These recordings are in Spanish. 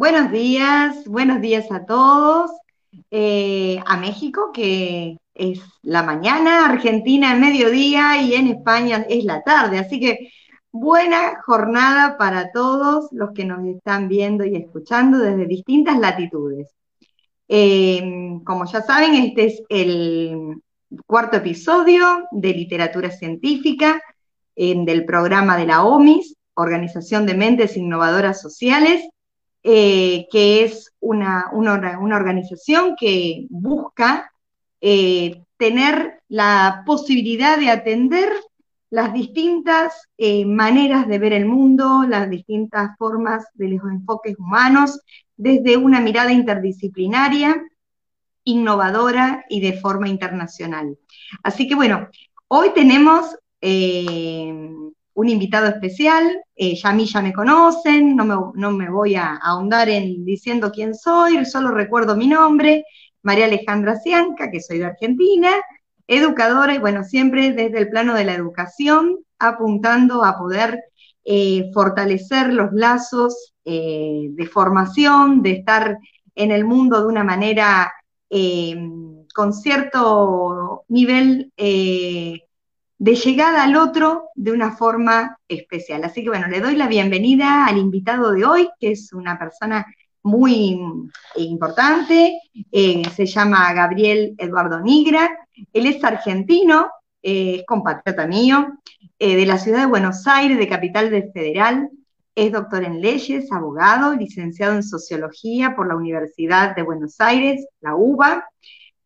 Buenos días, buenos días a todos. Eh, a México, que es la mañana, Argentina el mediodía y en España es la tarde. Así que buena jornada para todos los que nos están viendo y escuchando desde distintas latitudes. Eh, como ya saben, este es el cuarto episodio de literatura científica del programa de la OMIS, Organización de Mentes Innovadoras Sociales, eh, que es una, organización que busca eh, tener la posibilidad de atender las distintas eh, maneras de ver el mundo, las distintas formas de los enfoques humanos, desde una mirada interdisciplinaria, innovadora y de forma internacional. Así que bueno, hoy tenemos un invitado especial, eh, ya a mí ya me conocen, no me, voy a, ahondar en diciendo quién soy, solo recuerdo mi nombre, María Alejandra Cianca, que soy de Argentina, educadora y bueno, siempre desde el plano de la educación, apuntando a poder eh, fortalecer los lazos eh, de formación, de estar en el mundo de una manera con cierto nivel de llegada al otro de una forma especial. Así que bueno, le doy la bienvenida al invitado de hoy, que es una persona muy importante, eh, se llama Gabriel Eduardo Nigra, él es argentino, eh, es compatriota mío, eh, de la ciudad de Buenos Aires, de capital de Federal, es doctor en leyes, abogado, licenciado en sociología por la Universidad de Buenos Aires, la UBA,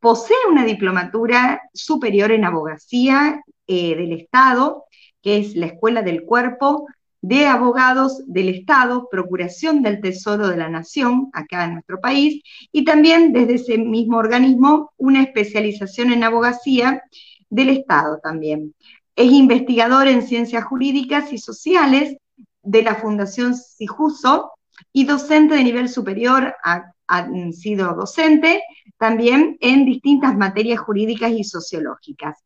posee una diplomatura superior en abogacía eh, del Estado, que es la Escuela del Cuerpo de Abogados del Estado, Procuración del Tesoro de la Nación, acá en nuestro país, y también desde ese mismo organismo una especialización en abogacía del Estado también. Es investigador en ciencias jurídicas y sociales de la Fundación Sijuso y docente de nivel superior, ha, ha sido docente también en distintas materias jurídicas y sociológicas.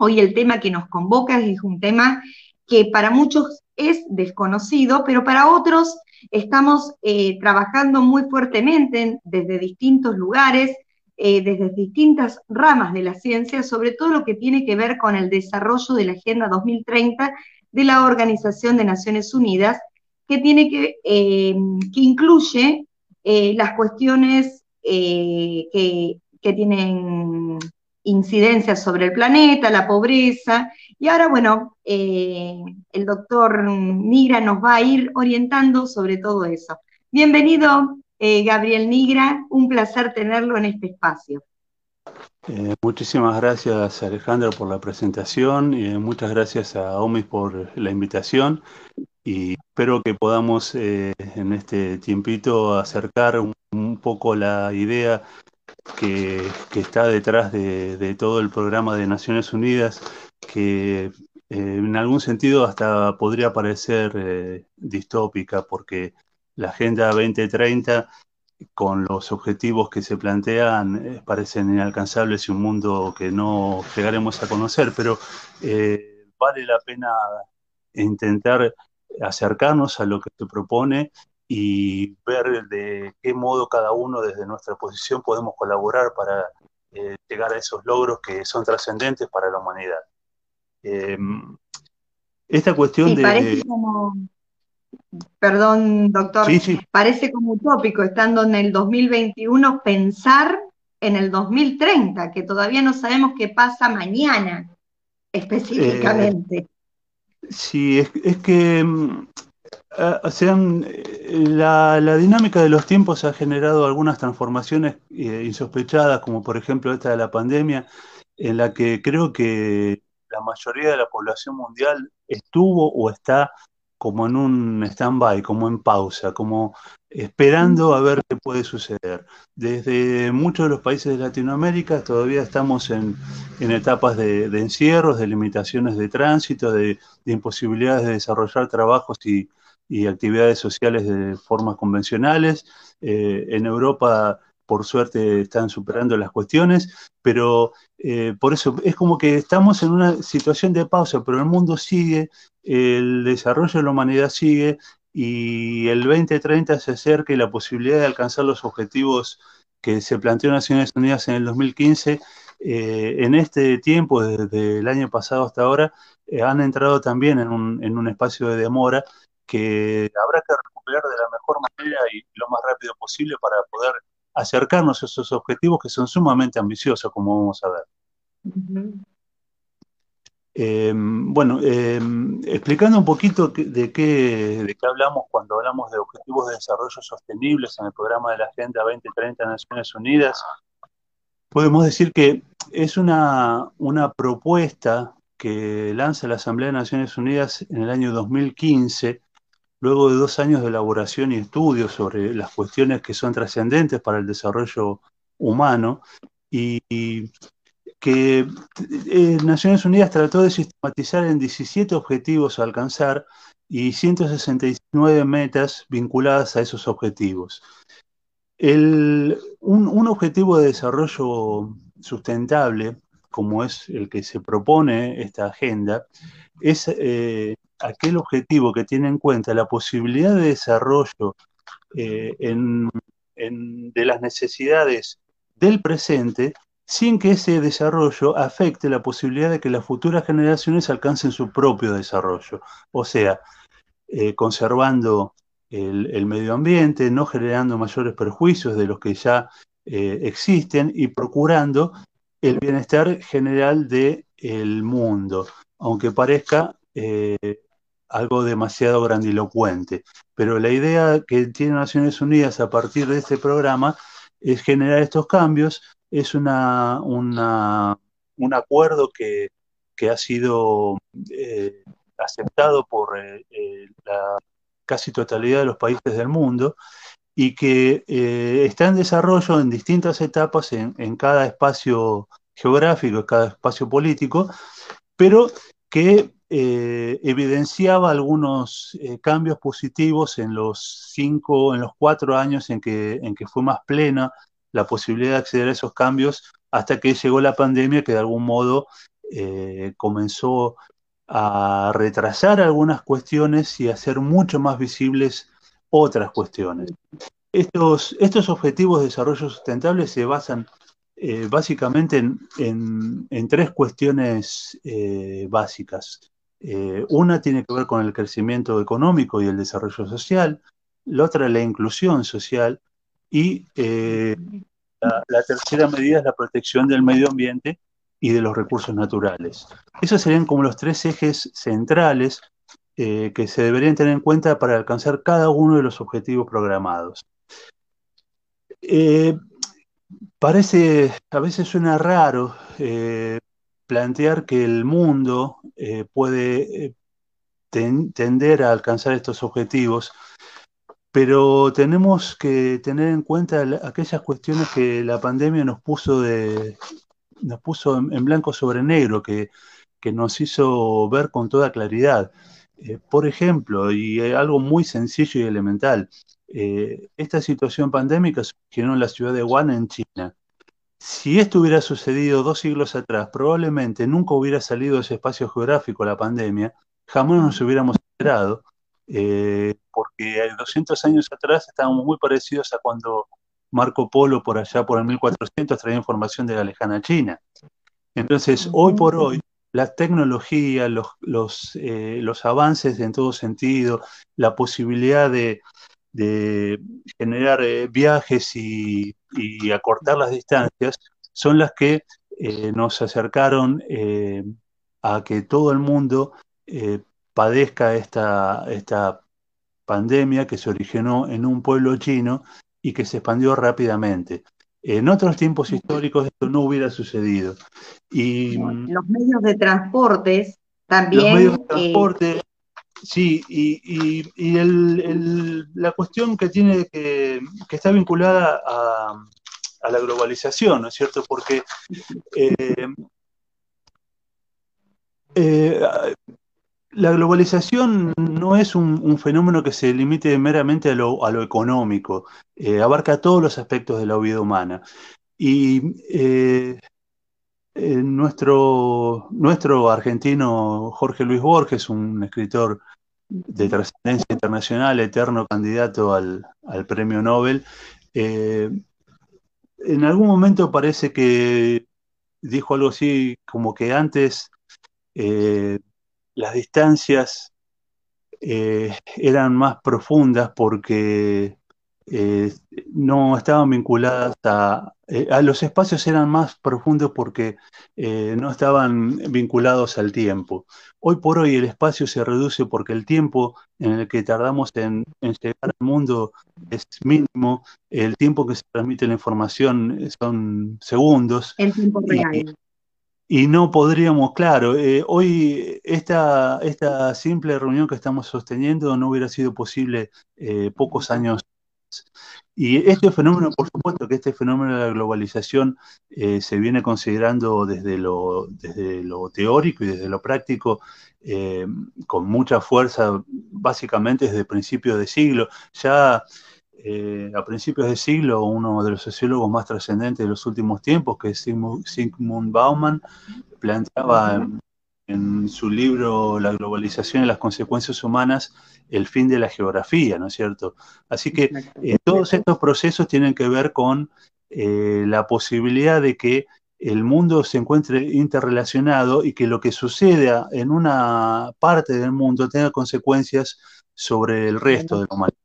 Hoy el tema que nos convoca es un tema que para muchos es desconocido, pero para otros estamos eh, trabajando muy fuertemente desde distintos lugares, eh, desde distintas ramas de la ciencia, sobre todo lo que tiene que ver con el desarrollo de la Agenda 2030 de la Organización de Naciones Unidas, que, tiene que, eh, que incluye las cuestiones que, que tienen incidencias sobre el planeta, la pobreza. Y ahora, bueno, eh, el doctor Nigra nos va a ir orientando sobre todo eso. Bienvenido, eh, Gabriel Nigra, un placer tenerlo en este espacio. Eh, muchísimas gracias Alejandro por la presentación y muchas gracias a OMIS por la invitación y espero que podamos en este tiempito acercar un poco la idea que, está detrás de, todo el programa de Naciones Unidas, que eh, en algún sentido hasta podría parecer eh, distópica, porque la Agenda 2030, con los objetivos que se plantean, eh, parecen inalcanzables y un mundo que no llegaremos a conocer, pero vale la pena intentar acercarnos a lo que se propone y ver de qué modo cada uno desde nuestra posición podemos colaborar para eh, llegar a esos logros que son trascendentes para la humanidad. Em, esta cuestión de... Parece como, perdón, doctor, parece como utópico, estando en el 2021, pensar en el 2030, que todavía no sabemos qué pasa mañana específicamente. Eh, sí, es, es que em, Ah, la, dinámica de los tiempos ha generado algunas transformaciones eh, insospechadas, como por ejemplo esta de la pandemia, en la que creo que la mayoría de la población mundial estuvo o está como en un stand-by, como en pausa, como esperando a ver qué puede suceder. Desde muchos de los países de Latinoamérica todavía estamos en, etapas de, encierros, de limitaciones de tránsito, de imposibilidades de desarrollar trabajos y, y actividades sociales de formas convencionales. Eh, en Europa, por suerte, están superando las cuestiones, pero eh, por eso es como que estamos en una situación de pausa, pero el mundo sigue, el desarrollo de la humanidad sigue y el 2030 se acerca y la posibilidad de alcanzar los objetivos que se planteó Naciones Unidas en el 2015, eh, en este tiempo, desde el año pasado hasta ahora, han entrado también en un, en un espacio de demora que habrá que recuperar de la mejor manera y lo más rápido posible para poder acercarnos a esos objetivos que son sumamente ambiciosos, como vamos a ver. Em, bueno, em, explicando un poquito de qué, de qué hablamos cuando hablamos de objetivos de desarrollo sostenibles en el programa de la Agenda 2030 de Naciones Unidas, podemos decir que es una, una propuesta que lanza la Asamblea de Naciones Unidas en el año 2015, luego de dos años de elaboración y estudio sobre las cuestiones que son trascendentes para el desarrollo humano, y que eh, Naciones Unidas trató de sistematizar en 17 objetivos a alcanzar y 169 metas vinculadas a esos objetivos. un, objetivo de desarrollo sustentable, como es el que se propone esta agenda, es eh, aquel objetivo que tiene en cuenta la posibilidad de desarrollo eh, de las necesidades del presente sin que ese desarrollo afecte la posibilidad de que las futuras generaciones alcancen su propio desarrollo. O sea, eh, conservando el, medio ambiente, no generando mayores perjuicios de los que ya eh, existen y procurando el bienestar general del mundo, aunque parezca algo demasiado grandilocuente. Pero la idea que tiene Naciones Unidas a partir de este programa es generar estos cambios es una, un acuerdo que, ha sido eh, aceptado por eh, eh, la casi totalidad de los países del mundo y que está en desarrollo en distintas etapas en, cada espacio geográfico, en cada espacio político, pero que evidenciaba algunos cambios positivos en los cinco, en los cuatro años en que, en que fue más plena la posibilidad de acceder a esos cambios hasta que llegó la pandemia que de algún modo eh, comenzó a retrasar algunas cuestiones y a hacer mucho más visibles otras cuestiones. Estos, estos objetivos de desarrollo sustentable se basan eh, básicamente en, tres cuestiones eh, básicas. Una tiene que ver con el crecimiento económico y el desarrollo social, la otra la inclusión social y eh, la, tercera medida es la protección del medio ambiente y de los recursos naturales. Esos serían como los tres ejes centrales eh, que se deberían tener en cuenta para alcanzar cada uno de los objetivos programados. Eh, parece, a veces suena raro plantear que el mundo puede tender a alcanzar estos objetivos pero tenemos que tener en cuenta aquellas cuestiones que la pandemia nos puso, de, nos puso en, blanco sobre negro, que, nos hizo ver con toda claridad. Eh, por ejemplo, y algo muy sencillo y elemental, eh, esta situación pandémica surgió en la ciudad de Wuhan, en China. Si esto hubiera sucedido dos siglos atrás, probablemente nunca hubiera salido de ese espacio geográfico la pandemia, jamás nos hubiéramos enterado eh, porque 200 años atrás estábamos muy parecidos a cuando Marco Polo por allá por el 1400 traía información de la lejana China. Entonces, hoy por hoy, la tecnología, los, los, eh, los avances en todo sentido, la posibilidad de, generar eh, viajes y, acortar las distancias, son las que nos acercaron a que todo el mundo padezca esta, esta pandemia que se originó en un pueblo chino y que se expandió rápidamente. En otros tiempos históricos esto no hubiera sucedido. Y, los medios de transporte también. Los medios de eh, transporte, sí, y, la cuestión que tiene que, está vinculada a, la globalización, ¿no es cierto? Porque eh, eh, la globalización no es un, fenómeno que se limite meramente a lo, económico, eh, abarca todos los aspectos de la vida humana. Y eh, nuestro, nuestro argentino Jorge Luis Borges, un escritor de trascendencia internacional, eterno candidato al, premio Nobel, eh, en algún momento parece que dijo algo así como que antes eh, las distancias eh, eran más profundas porque no estaban vinculadas a, a, los espacios eran más profundos porque no estaban vinculados al tiempo. Hoy por hoy el espacio se reduce porque el tiempo en el que tardamos en, llegar al mundo es mínimo, el tiempo que se transmite la información son segundos. El tiempo real. Y no podríamos, claro, eh, hoy esta, esta simple reunión que estamos sosteniendo no hubiera sido posible eh, pocos años. Y este fenómeno, por supuesto que este fenómeno de la globalización eh, se viene considerando desde lo, desde lo teórico y desde lo práctico con mucha fuerza, básicamente desde principios de siglo. Ya eh, a principios de siglo, uno de los sociólogos más trascendentes de los últimos tiempos, que es Sigmund Bauman, planteaba su libro La globalización y las consecuencias humanas el fin de la geografía, ¿no es cierto? Así que eh, todos estos procesos tienen que ver con eh, la posibilidad de que el mundo se encuentre interrelacionado y que lo que suceda en una parte del mundo tenga consecuencias sobre el resto de la humanidad.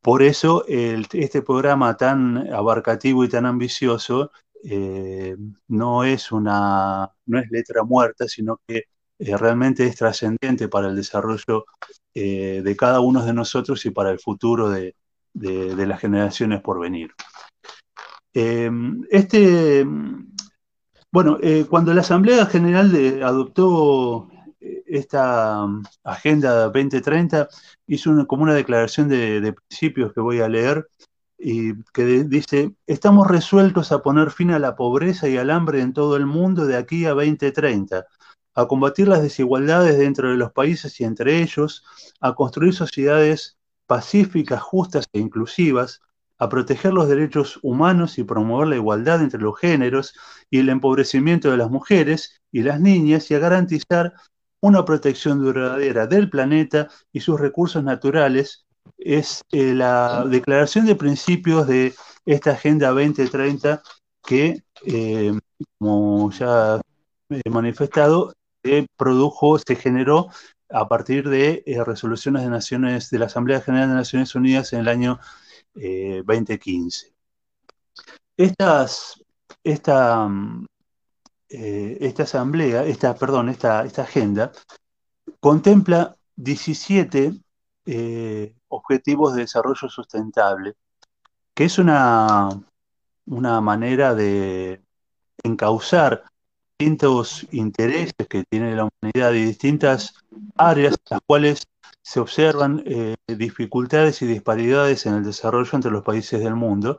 Por eso este programa tan abarcativo y tan ambicioso eh, no, es una, no es letra muerta, sino que eh, realmente es trascendente para el desarrollo eh, de cada uno de nosotros y para el futuro de, las generaciones por venir. este, bueno, cuando la Asamblea General adoptó esta um, Agenda 2030 hizo como una declaración de, principios que voy a leer y que dice, estamos resueltos a poner fin a la pobreza y al hambre en todo el mundo de aquí a 2030, a combatir las desigualdades dentro de los países y entre ellos, a construir sociedades pacíficas, justas e inclusivas, a proteger los derechos humanos y promover la igualdad entre los géneros y el empobrecimiento de las mujeres y las niñas y a garantizar una protección duradera del planeta y sus recursos naturales es eh, la declaración de principios de esta Agenda 2030 que, eh, como ya he manifestado, se produjo, se generó a partir de eh, resoluciones de Naciones de la Asamblea General de Naciones Unidas en el año 2015. Estas, esta, eh, esta asamblea, esta, perdón, esta, esta agenda, contempla 17 eh, objetivos de desarrollo sustentable, que es una, una manera de encauzar distintos intereses que tiene la humanidad y distintas áreas en las cuales se observan eh, dificultades y disparidades en el desarrollo entre los países del mundo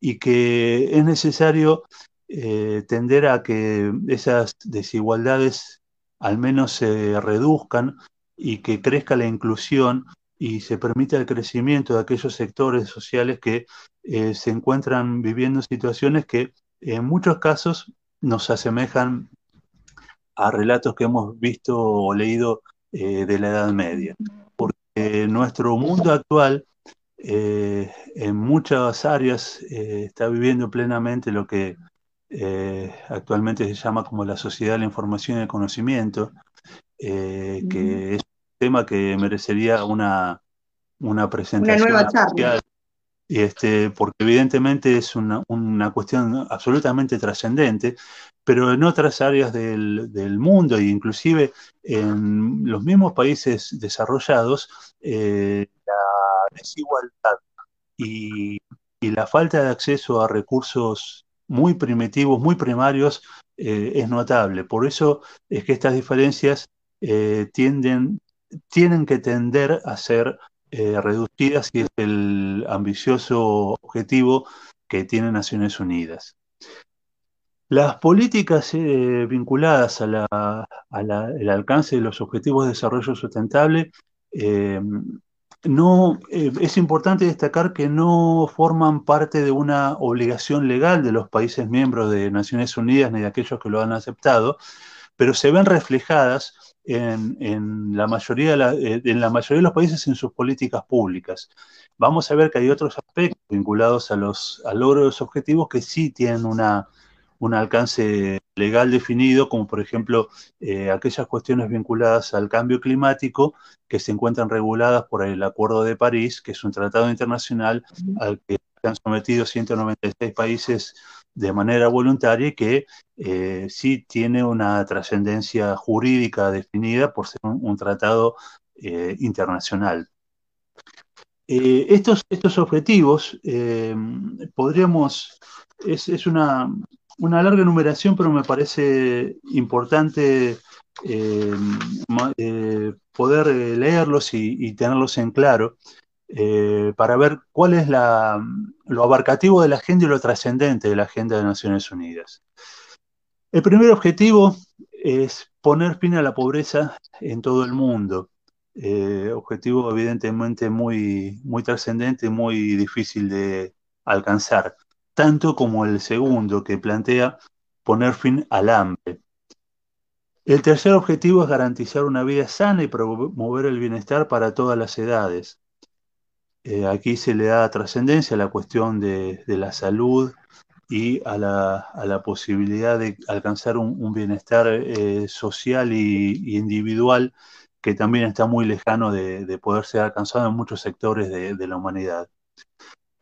y que es necesario eh, tender a que esas desigualdades al menos se reduzcan y que crezca la inclusión y se permita el crecimiento de aquellos sectores sociales que eh, se encuentran viviendo situaciones que en muchos casos nos asemejan a relatos que hemos visto o leído eh, de la Edad Media. Porque nuestro mundo actual en muchas áreas está viviendo plenamente lo que eh, actualmente se llama como la sociedad de la información y el conocimiento, eh, que es tema que merecería una, una presentación. Una nueva charla. Y este, porque evidentemente es una, cuestión absolutamente trascendente, pero en otras áreas del, mundo e inclusive en los mismos países desarrollados, eh, la desigualdad y, y, la falta de acceso a recursos muy primitivos, muy primarios, eh, es notable. Por eso es que estas diferencias eh, tienden, tienen que tender a ser eh, reducidas y es el ambicioso objetivo que tiene Naciones Unidas. Las políticas vinculadas al alcance de los objetivos de desarrollo sustentable no, eh, es importante destacar que no forman parte de una obligación legal de los países miembros de Naciones Unidas ni de aquellos que lo han aceptado, pero se ven reflejadas en, la mayoría de en la mayoría de los países en sus políticas públicas. Vamos a ver que hay otros aspectos vinculados a los, al logro de los objetivos que sí tienen una, un alcance legal definido, como por ejemplo eh, aquellas cuestiones vinculadas al cambio climático que se encuentran reguladas por el Acuerdo de París, que es un tratado internacional al que se han sometido 196 países de manera voluntaria y que eh, sí tiene una trascendencia jurídica definida por ser un, tratado eh, internacional. estos, estos objetivos podríamos, es, es una, una larga numeración, pero me parece importante eh, eh, poder eh, leerlos y, tenerlos en claro para ver cuál es la, lo abarcativo de la agenda y lo trascendente de la agenda de Naciones Unidas. El primer objetivo es poner fin a la pobreza en todo el mundo. objetivo evidentemente muy, muy trascendente muy difícil de alcanzar tanto como el segundo, que plantea poner fin al hambre. El tercer objetivo es garantizar una vida sana y promover el bienestar para todas las edades. Eh, aquí se le da trascendencia a la cuestión de, la salud y a la, posibilidad de alcanzar un, bienestar eh, social y, individual que también está muy lejano de, poder ser alcanzado en muchos sectores de la humanidad.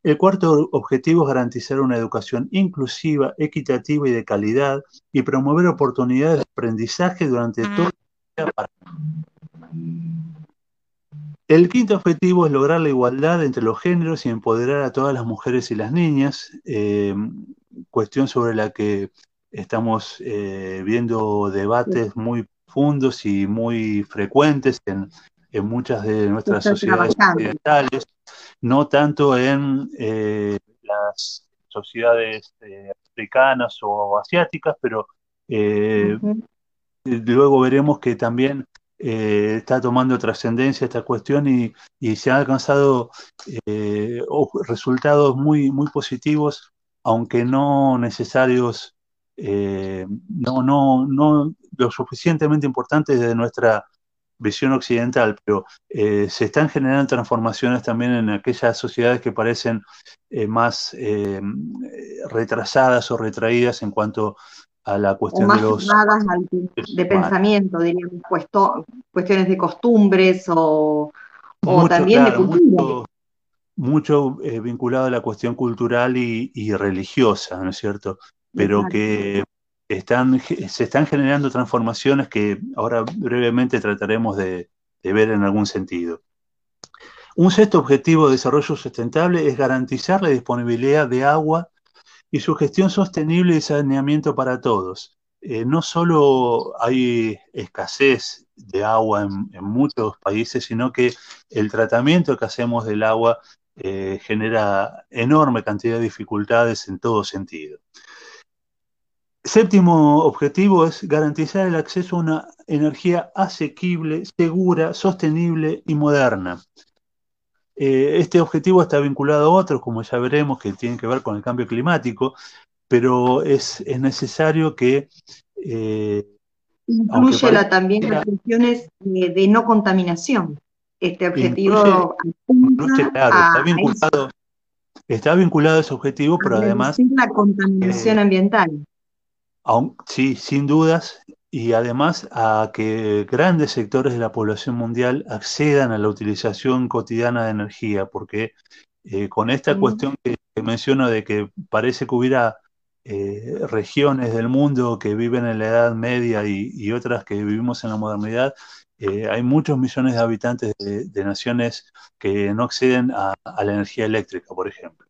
El cuarto objetivo es garantizar una educación inclusiva, equitativa y de calidad y promover oportunidades de aprendizaje durante todo el día. El quinto objetivo es lograr la igualdad entre los géneros y empoderar a todas las mujeres y las niñas, eh, cuestión sobre la que estamos eh, viendo debates muy profundos y muy frecuentes en, en muchas de nuestras sociedades occidentales, no tanto en eh, las sociedades eh, africanas o asiáticas, pero luego veremos que también está tomando trascendencia esta cuestión y, se han alcanzado resultados muy, muy positivos, aunque no necesarios, no, no, no lo suficientemente importantes desde nuestra visión occidental, pero eh, se están generando transformaciones también en aquellas sociedades que parecen eh, más eh, retrasadas o retraídas en cuanto a la cuestión de los... de pensamiento, diríamos, cuestiones de costumbres o, también de cultura. Mucho, vinculado a la cuestión cultural y, y religiosa, ¿no es cierto? Pero que se están generando transformaciones que ahora brevemente trataremos de, ver en algún sentido. Un sexto objetivo de desarrollo sustentable es garantizar la disponibilidad de agua y su gestión sostenible y saneamiento para todos. Eh, no solo hay escasez de agua en, muchos países, sino que el tratamiento que hacemos del agua eh, genera enorme cantidad de dificultades en todo sentido. Séptimo objetivo es garantizar el acceso a una energía asequible, segura, sostenible y moderna. Eh, este objetivo está vinculado a otros, como ya veremos, que tienen que ver con el cambio climático, pero es, necesario que... Eh, Incluye también las cuestiones de, no contaminación. Este objetivo está, vinculado, está vinculado a ese objetivo, pero además... La contaminación eh, ambiental. sí, sin dudas, y además a que grandes sectores de la población mundial accedan a la utilización cotidiana de energía, porque eh, con esta cuestión que, menciono de que parece que hubiera eh, regiones del mundo que viven en la Edad Media y, otras que vivimos en la modernidad, eh, hay muchos millones de habitantes de, naciones que no acceden a, la energía eléctrica, por ejemplo.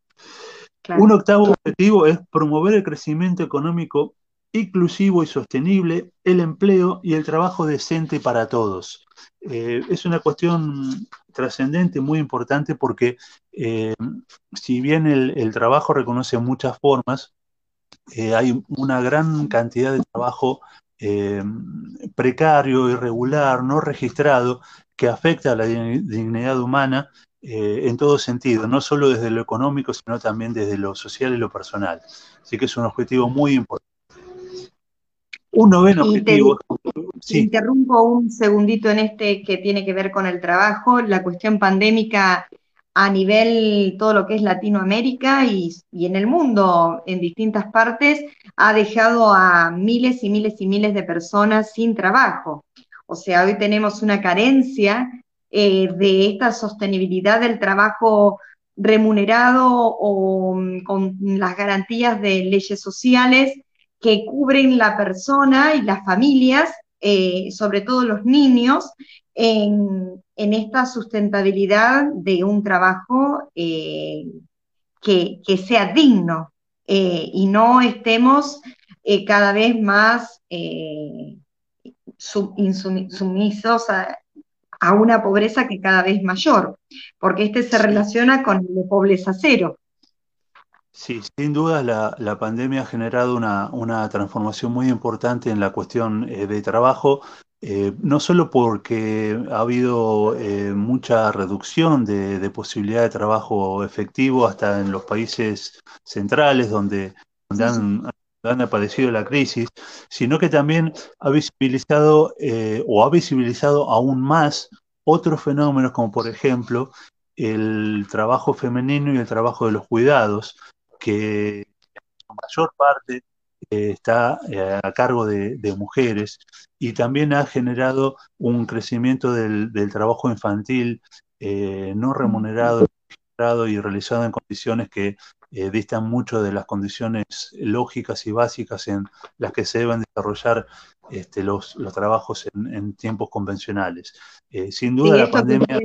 Un octavo objetivo es promover el crecimiento económico inclusivo y sostenible, el empleo y el trabajo decente para todos. Eh, es una cuestión trascendente, muy importante, porque eh, si bien el, trabajo reconoce muchas formas, eh, hay una gran cantidad de trabajo precario, irregular, no registrado, que afecta a la dignidad humana en todo sentido, no solo desde lo económico, sino también desde lo social y lo personal. Así que es un objetivo muy importante. Un noveno objetivo. Interrumpo un segundito en este que tiene que ver con el trabajo, la cuestión pandémica a nivel todo lo que es Latinoamérica y, y, en el mundo, en distintas partes, ha dejado a miles y miles y miles de personas sin trabajo. O sea, hoy tenemos una carencia eh, de esta sostenibilidad del trabajo remunerado o mm, con las garantías de leyes sociales que cubren la persona y las familias, eh, sobre todo los niños, en, esta sustentabilidad de un trabajo eh, que, sea digno y no estemos cada vez más sumisos a, una pobreza que cada vez mayor, porque este se relaciona con de pobreza cero. Sí, sin duda la, pandemia ha generado una, transformación muy importante en la cuestión eh, de trabajo, eh, no solo porque ha habido eh, mucha reducción de, posibilidad de trabajo efectivo hasta en los países centrales donde, donde han, han aparecido la crisis, sino que también ha visibilizado eh, o ha visibilizado aún más otros fenómenos como por ejemplo el trabajo femenino y el trabajo de los cuidados, que en mayor parte eh, está eh, a cargo de, mujeres y también ha generado un crecimiento del, trabajo infantil no remunerado y realizado en condiciones que eh, distan mucho de las condiciones lógicas y básicas en las que se deben desarrollar este, los, trabajos en, tiempos convencionales. Eh, sin duda la pandemia...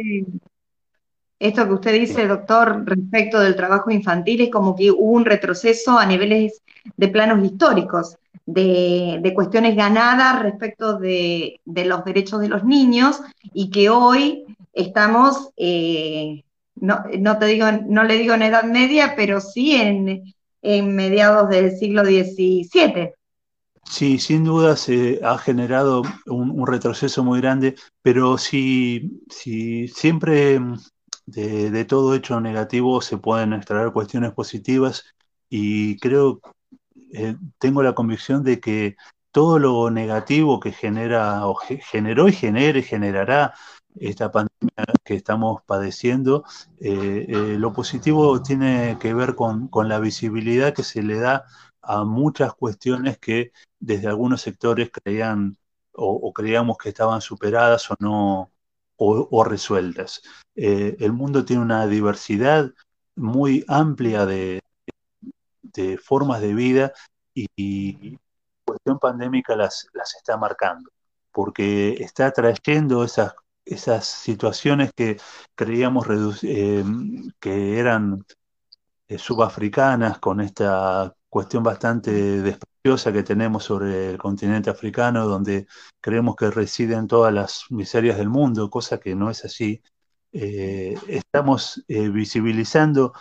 esto que usted dice, doctor, respecto del trabajo infantil, es como que hubo un retroceso a niveles de planos históricos, de, cuestiones ganadas respecto de, los derechos de los niños y que hoy estamos eh, no, no, te digo, no le digo en Edad Media, pero sí en, mediados del siglo XVII. Sí, sin duda se ha generado un, retroceso muy grande, pero si, si siempre de, todo hecho negativo se pueden extraer cuestiones positivas y creo, eh, tengo la convicción de que todo lo negativo que genera o generó y genere, generará esta pandemia que estamos padeciendo, eh, eh, lo positivo tiene que ver con, la visibilidad que se le da a muchas cuestiones que desde algunos sectores creían o, creíamos que estaban superadas o no o, resueltas. El mundo tiene una diversidad muy amplia de, de formas de vida y, la cuestión pandémica las, las está marcando, porque está trayendo esas esas situaciones que creíamos eh, que eran eh, subafricanas con esta cuestión bastante despaciosa que tenemos sobre el continente africano, donde creemos que residen todas las miserias del mundo, cosa que no es así. Eh, estamos visibilizando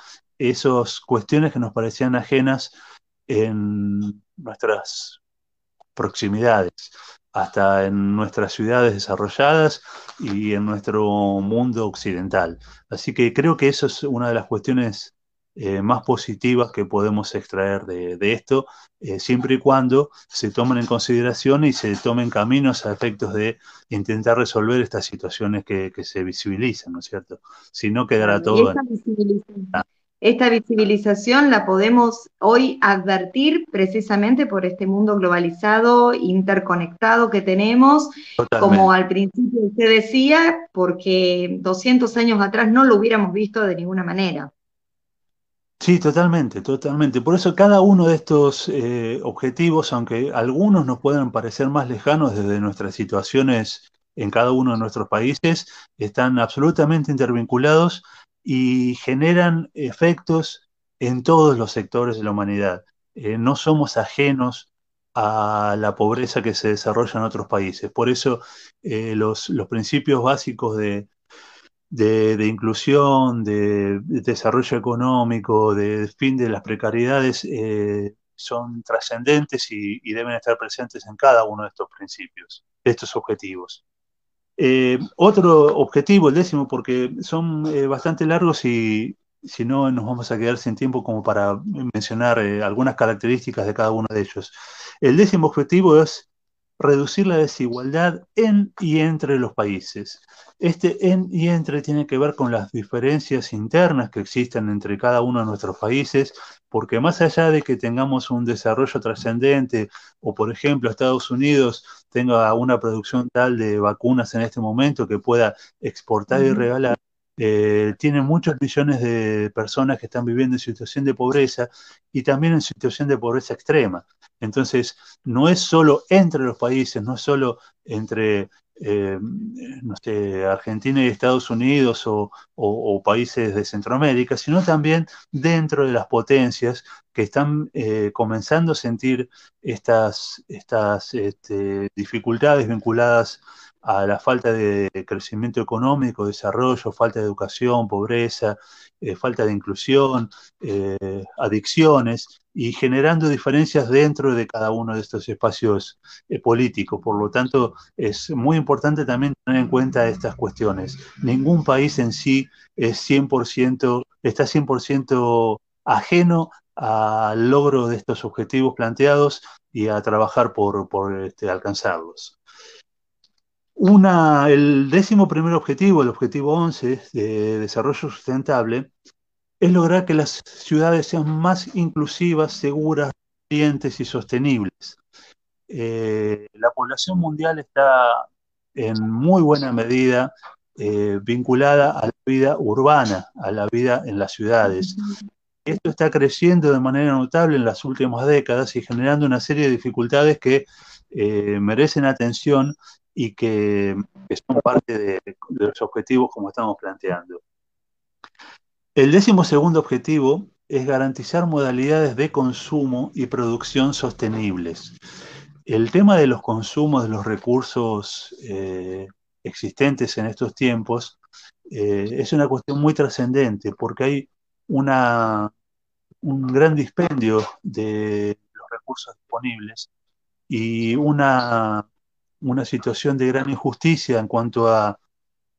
esas cuestiones que nos parecían ajenas en nuestras proximidades hasta en nuestras ciudades desarrolladas y en nuestro mundo occidental. Así que creo que eso es una de las cuestiones eh, más positivas que podemos extraer de, esto, eh, siempre y cuando se tomen en consideración y se tomen caminos a efectos de intentar resolver estas situaciones que, se visibilizan, ¿no es cierto? Si no quedará todo... Esta visibilización la podemos hoy advertir precisamente por este mundo globalizado, interconectado que tenemos, como al principio usted decía, porque 200 años atrás no lo hubiéramos visto de ninguna manera. Sí, totalmente, totalmente. Por eso cada uno de estos eh, objetivos, aunque algunos nos puedan parecer más lejanos desde nuestras situaciones en cada uno de nuestros países, están absolutamente intervinculados y generan efectos en todos los sectores de la humanidad. Eh, no somos ajenos a la pobreza que se desarrolla en otros países. Por eso eh, los, principios básicos de, inclusión, de, desarrollo económico, de fin de las precariedades, eh, son trascendentes y, deben estar presentes en cada uno de estos principios, de estos objetivos. Eh, otro objetivo, el décimo, porque son eh, bastante largos y si no nos vamos a quedar sin tiempo como para mencionar eh, algunas características de cada uno de ellos. El décimo objetivo es reducir la desigualdad en y entre los países. Este en y entre tiene que ver con las diferencias internas que existen entre cada uno de nuestros países, porque más allá de que tengamos un desarrollo trascendente o, por ejemplo, Estados Unidos tenga una producción tal de vacunas en este momento que pueda exportar y regalar, eh, tiene muchos millones de personas que están viviendo en situación de pobreza y también en situación de pobreza extrema. Entonces, no es solo entre los países, no es solo entre eh, no sé, Argentina y Estados Unidos o, países de Centroamérica, sino también dentro de las potencias que están eh, comenzando a sentir estas, estas este, dificultades vinculadas a la falta de crecimiento económico, desarrollo, falta de educación, pobreza, eh, falta de inclusión, eh, adicciones y generando diferencias dentro de cada uno de estos espacios eh, políticos. Por lo tanto, es muy importante también tener en cuenta estas cuestiones. Ningún país en sí es 100%, está 100% ajeno al logro de estos objetivos planteados y a trabajar por, este, alcanzarlos. Una, el décimo primer objetivo, el objetivo 11 de desarrollo sustentable, es lograr que las ciudades sean más inclusivas, seguras, resilientes y sostenibles. Eh, la población mundial está en muy buena medida eh, vinculada a la vida urbana, a la vida en las ciudades. Esto está creciendo de manera notable en las últimas décadas y generando una serie de dificultades que eh, merecen atención y que, son parte de, los objetivos como estamos planteando. El décimo segundo objetivo es garantizar modalidades de consumo y producción sostenibles. El tema de los consumos de los recursos eh, existentes en estos tiempos eh, es una cuestión muy trascendente porque hay una, un gran dispendio de los recursos disponibles y una una situación de gran injusticia en cuanto a,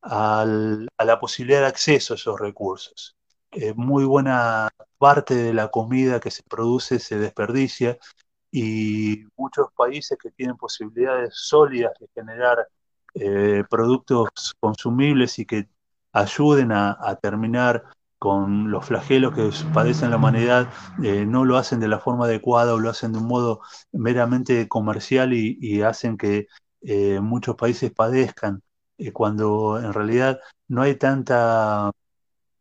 la posibilidad de acceso a esos recursos. Eh, muy buena parte de la comida que se produce se desperdicia y muchos países que tienen posibilidades sólidas de generar eh, productos consumibles y que ayuden a, terminar con los flagelos que padecen la humanidad, eh, no lo hacen de la forma adecuada o lo hacen de un modo meramente comercial y hacen que muchos países padezcan, cuando en realidad no hay tanta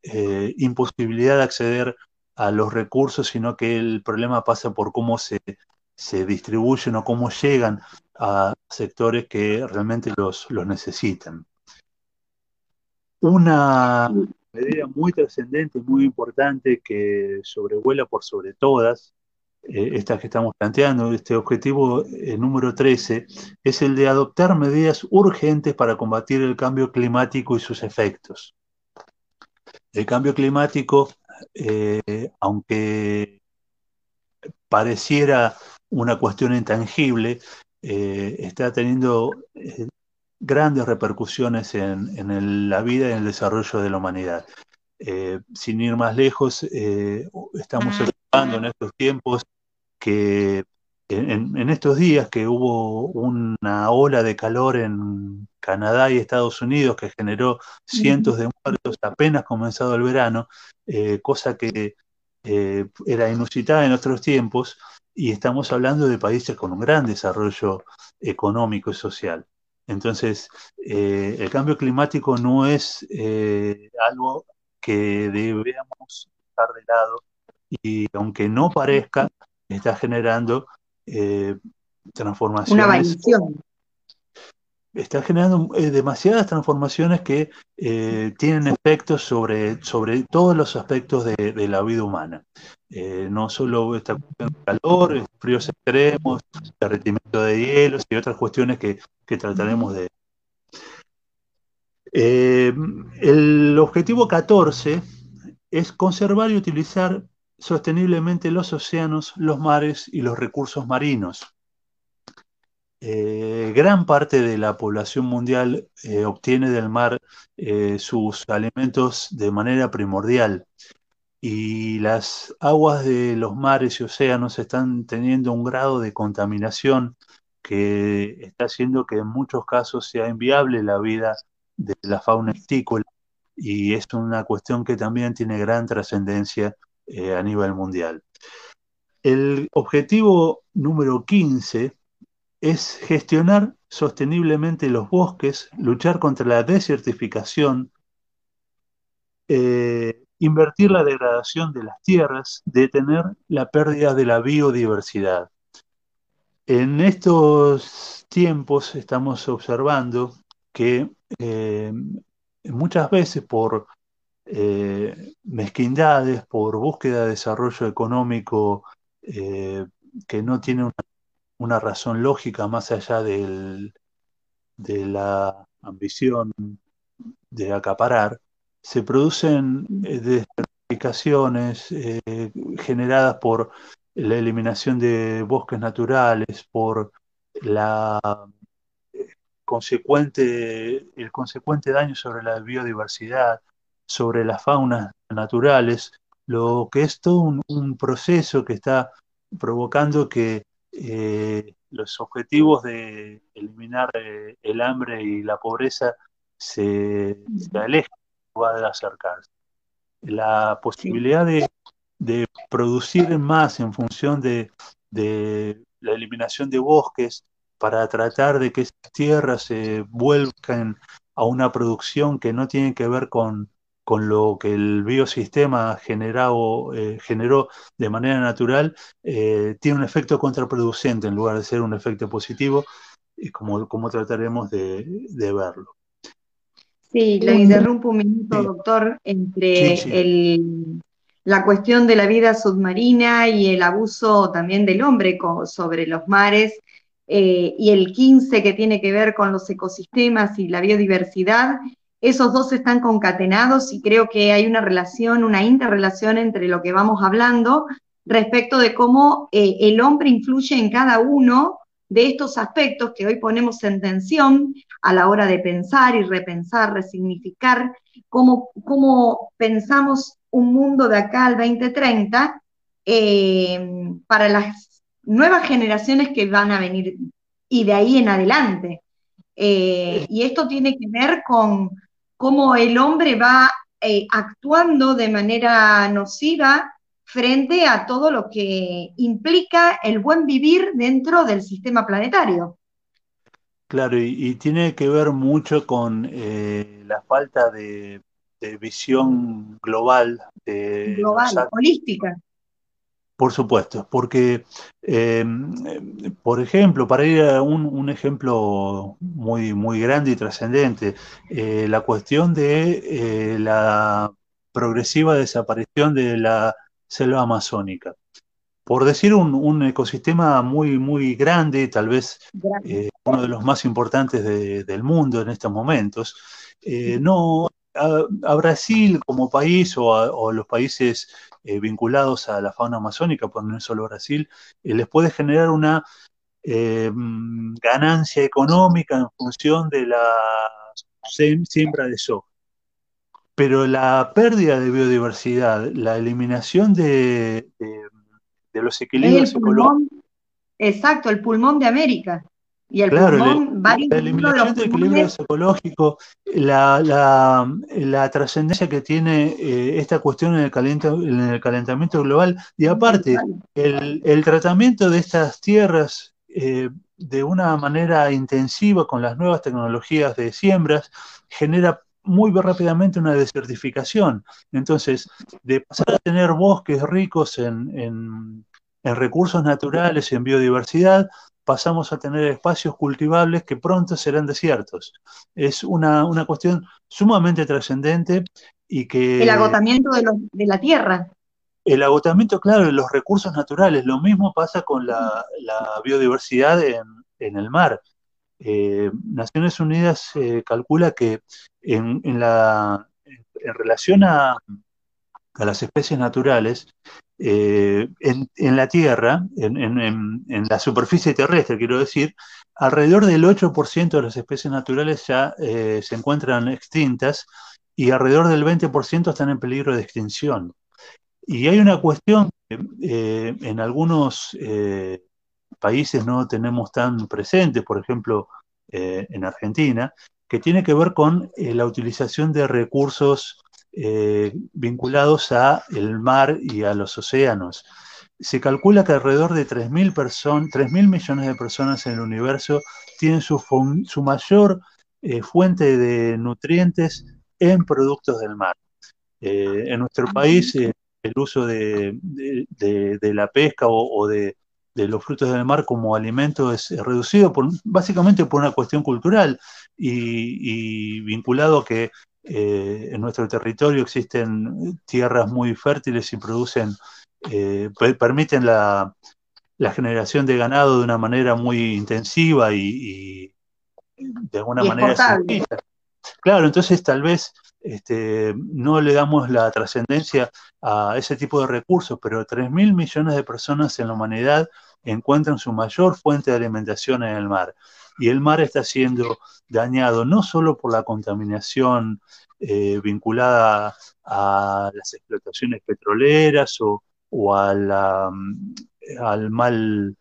eh, imposibilidad de acceder a los recursos, sino que el problema pasa por cómo se, se distribuyen o cómo llegan a sectores que realmente los, los necesitan. Una medida muy trascendente, muy importante, que sobrevuela por sobre todas, eh, esta que estamos planteando, este objetivo eh, número 13, es el de adoptar medidas urgentes para combatir el cambio climático y sus efectos. El cambio climático, eh, aunque pareciera una cuestión intangible, está teniendo grandes repercusiones en, la vida y en el desarrollo de la humanidad. sin ir más lejos, estamos observando en estos tiempos que en, estos días que hubo una ola de calor en Canadá y Estados Unidos que generó cientos de muertos apenas comenzado el verano, eh, cosa que eh, era inusitada en otros tiempos, y estamos hablando de países con un gran desarrollo económico y social. Entonces, eh, el cambio climático no es algo que debemos dejar de lado y aunque no parezca, está generando eh, transformaciones. Una variación. Está generando eh, demasiadas transformaciones que eh, tienen efectos sobre, sobre todos los aspectos de, la vida humana. no solo esta cuestión de calor, fríos extremos, derretimiento de hielos y otras cuestiones que, que trataremos de. el objetivo 14 es conservar y utilizar sosteniblemente los océanos, los mares y los recursos marinos. Eh, gran parte de la población mundial eh, obtiene del mar eh, sus alimentos de manera primordial y las aguas de los mares y océanos están teniendo un grado de contaminación que está haciendo que en muchos casos sea inviable la vida de la fauna estícola y es una cuestión que también tiene gran trascendencia eh, a nivel mundial. El objetivo número 15 es gestionar sosteniblemente los bosques, luchar contra la desertificación, eh, invertir la degradación de las tierras, detener la pérdida de la biodiversidad. En estos tiempos estamos observando que eh, muchas veces por eh, mezquindades, por búsqueda de desarrollo económico eh, que no tiene una, razón lógica más allá de la ambición de acaparar, se producen desertificaciones generadas por la eliminación de bosques naturales, por la consecuente, el consecuente daño sobre la biodiversidad, sobre las faunas naturales, lo que es todo un, proceso que está provocando que eh, los objetivos de eliminar eh, el hambre y la pobreza se, se alejen, va a acercarse. La posibilidad de, producir más en función de, de la eliminación de bosques, para tratar de que esas tierras se vuelcan a una producción que no tiene que ver con, con lo que el biosistema generado, eh, generó de manera natural, eh, tiene un efecto contraproducente en lugar de ser un efecto positivo, y como, como trataremos de, verlo. Sí, le interrumpo un minuto, doctor, entre la cuestión de la vida submarina y el abuso también del hombre sobre los mares eh, y el 15 que tiene que ver con los ecosistemas y la biodiversidad, esos dos están concatenados y creo que hay una relación, una interrelación entre lo que vamos hablando respecto de cómo eh, el hombre influye en cada uno de estos aspectos que hoy ponemos en tensión a la hora de pensar y repensar, resignificar, cómo, cómo pensamos un mundo de acá al 2030 eh, para las nuevas generaciones que van a venir y de ahí en adelante. Eh, y esto tiene que ver con cómo el hombre va eh, actuando de manera nociva frente a todo lo que implica el buen vivir dentro del sistema planetario. Claro, y, tiene que ver mucho con eh, la falta de, visión global. global, holística. Por supuesto, porque, em, por ejemplo, para ir a un, ejemplo muy, muy grande y trascendente, eh, la cuestión de eh, la progresiva desaparición de la selva amazónica. Por decir un, ecosistema muy, muy grande, tal vez eh, uno de los más importantes del mundo en estos momentos, no a, Brasil como país o a, los países eh, vinculados a la fauna amazónica, por no solo Brasil, eh, les puede generar una eh, ganancia económica en función de la siembra de soja. Pero la pérdida de biodiversidad, la eliminación de, los equilibrios ecológicos. Exacto, el pulmón de América. Y el claro, la eliminación del equilibrio ecológico, la, trascendencia que tiene eh, esta cuestión en el, calentamiento global, y aparte, el, tratamiento de estas tierras eh, de una manera intensiva con las nuevas tecnologías de siembras genera muy rápidamente una desertificación. Entonces, de pasar a tener bosques ricos en, en recursos naturales, en biodiversidad, pasamos a tener espacios cultivables que pronto serán desiertos. Es una, cuestión sumamente trascendente y que... El agotamiento de, la tierra. El agotamiento, claro, de los recursos naturales. Lo mismo pasa con la, biodiversidad en, el mar. Eh, Naciones Unidas eh, calcula que en, la, en relación a, a las especies naturales, eh, en, la Tierra, en, la superficie terrestre, quiero decir, alrededor del 8% de las especies naturales ya eh, se encuentran extintas y alrededor del 20% están en peligro de extinción. Y hay una cuestión eh, en algunos países no tenemos tan presentes, por ejemplo, en Argentina, que tiene que ver con la utilización de recursos vinculados a el mar y a los océanos. Se calcula que alrededor de 3.000 millones de personas en el universo tienen su, su mayor fuente de nutrientes en productos del mar. en nuestro país, el uso de, la pesca o, de, los frutos del mar como alimento es reducido por, básicamente por una cuestión cultural y, vinculado a que eh, en nuestro territorio existen tierras muy fértiles y producen, eh, permiten la, generación de ganado de una manera muy intensiva y, de alguna manera sencilla. Claro, entonces tal vez este, no le damos la trascendencia a ese tipo de recursos, pero 3 mil millones de personas en la humanidad encuentran su mayor fuente de alimentación en el mar. Y el mar está siendo dañado no solo por la contaminación eh, vinculada a las explotaciones petroleras o, a la, mm, al mal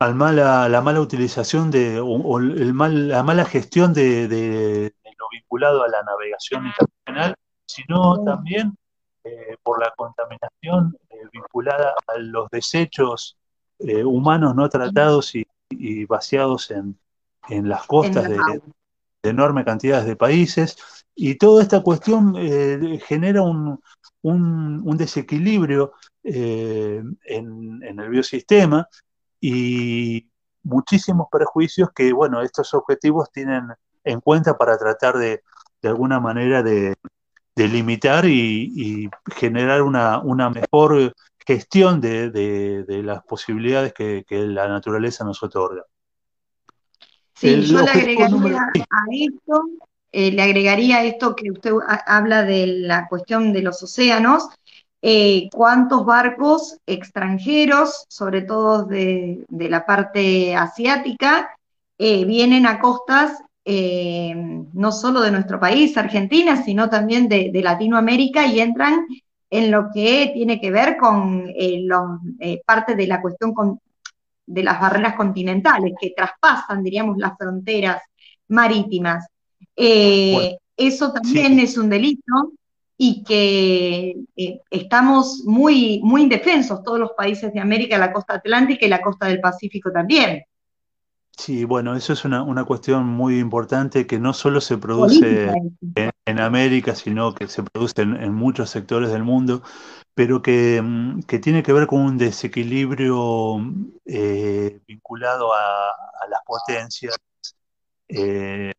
al mala, la mala utilización de, o, el mal, la mala gestión de, vinculado a la navegación internacional, sino también eh, por la contaminación eh, vinculada a los desechos eh, humanos no tratados y, vaciados en, las costas de, enorme cantidades de países. Y toda esta cuestión genera un, desequilibrio en, en el biosistema y muchísimos perjuicios que, bueno, estos objetivos tienen en cuenta para tratar de, de alguna manera de, limitar y, generar una, mejor gestión de, las posibilidades que, la naturaleza nos otorga. Sí, yo le agregaría a esto, eh, le agregaría esto que usted habla de la cuestión de los océanos, eh, cuántos barcos extranjeros, sobre todo de, la parte asiática, eh, vienen a costas eh, no solo de nuestro país, Argentina, sino también de, Latinoamérica y entran en lo que tiene que ver con eh, eh, parte de la cuestión de las barreras continentales, que traspasan, diríamos, las fronteras marítimas. eso también es un delito y que estamos muy, muy indefensos todos los países de América, la costa atlántica y la costa del Pacífico también. Sí, bueno, eso es una, cuestión muy importante que no solo se produce en, América, sino que se produce en, muchos sectores del mundo, pero que, mm, tiene que ver con un desequilibrio eh, vinculado a, las potencias eh,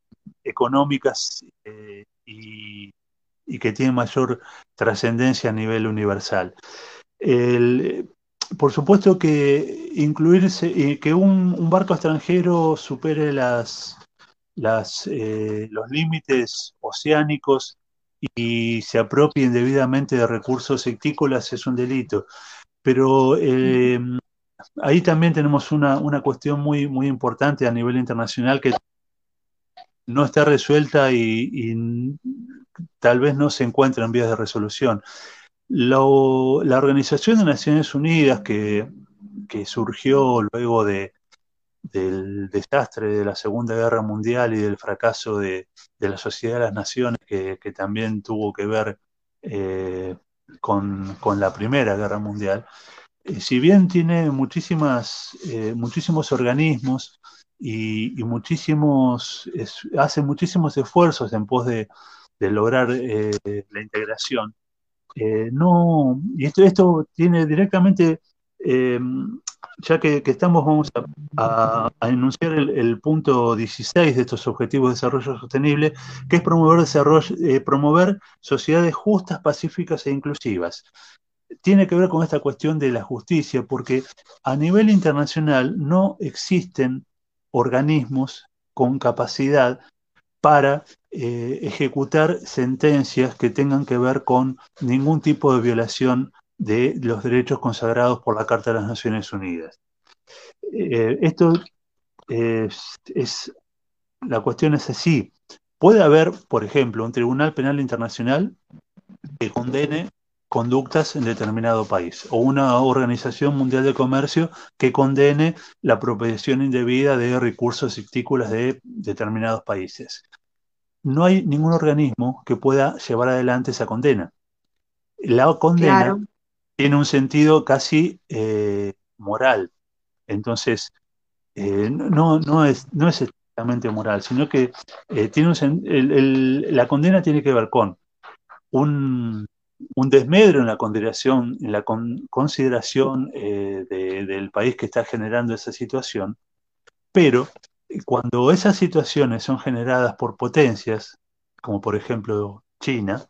económicas eh, y, y, que tiene mayor trascendencia a nivel universal. El, por supuesto que incluirse, eh, que un, barco extranjero supere las, eh, los límites oceánicos y se apropie indebidamente de recursos ictícolas es un delito. Pero eh, ahí también tenemos una, cuestión muy, muy importante a nivel internacional que no está resuelta y, y tal vez no se encuentra en vías de resolución la Organización de Naciones Unidas, que, surgió luego de, del desastre de la Segunda Guerra Mundial y del fracaso de, la Sociedad de las Naciones, que, también tuvo que ver eh, con, la Primera Guerra Mundial, eh, si bien tiene muchísimas, eh, muchísimos organismos y, muchísimos, hace muchísimos esfuerzos en pos de, de lograr la integración, eh, no, y esto, esto tiene directamente, eh, ya que, estamos, vamos a, enunciar el, punto 16 de estos Objetivos de Desarrollo Sostenible, que es promover, desarrollo, eh, promover sociedades justas, pacíficas e inclusivas. Tiene que ver con esta cuestión de la justicia, porque a nivel internacional no existen organismos con capacidad para eh, ejecutar sentencias que tengan que ver con ningún tipo de violación de los derechos consagrados por la Carta de las Naciones Unidas. Eh, esto es, la cuestión es así. Puede haber, por ejemplo, un Tribunal Penal Internacional que condene conductas en determinado país o una organización mundial de comercio que condene la apropiación indebida de recursos ictícolas de determinados países. No hay ningún organismo que pueda llevar adelante esa condena. La condena tiene un sentido casi eh, moral. Entonces, eh, no, no, es, no es exactamente moral, sino que eh, tiene la condena tiene que ver con un, desmedro en la consideración, en la consideración del país que está generando esa situación, pero cuando esas situaciones son generadas por potencias, como por ejemplo China,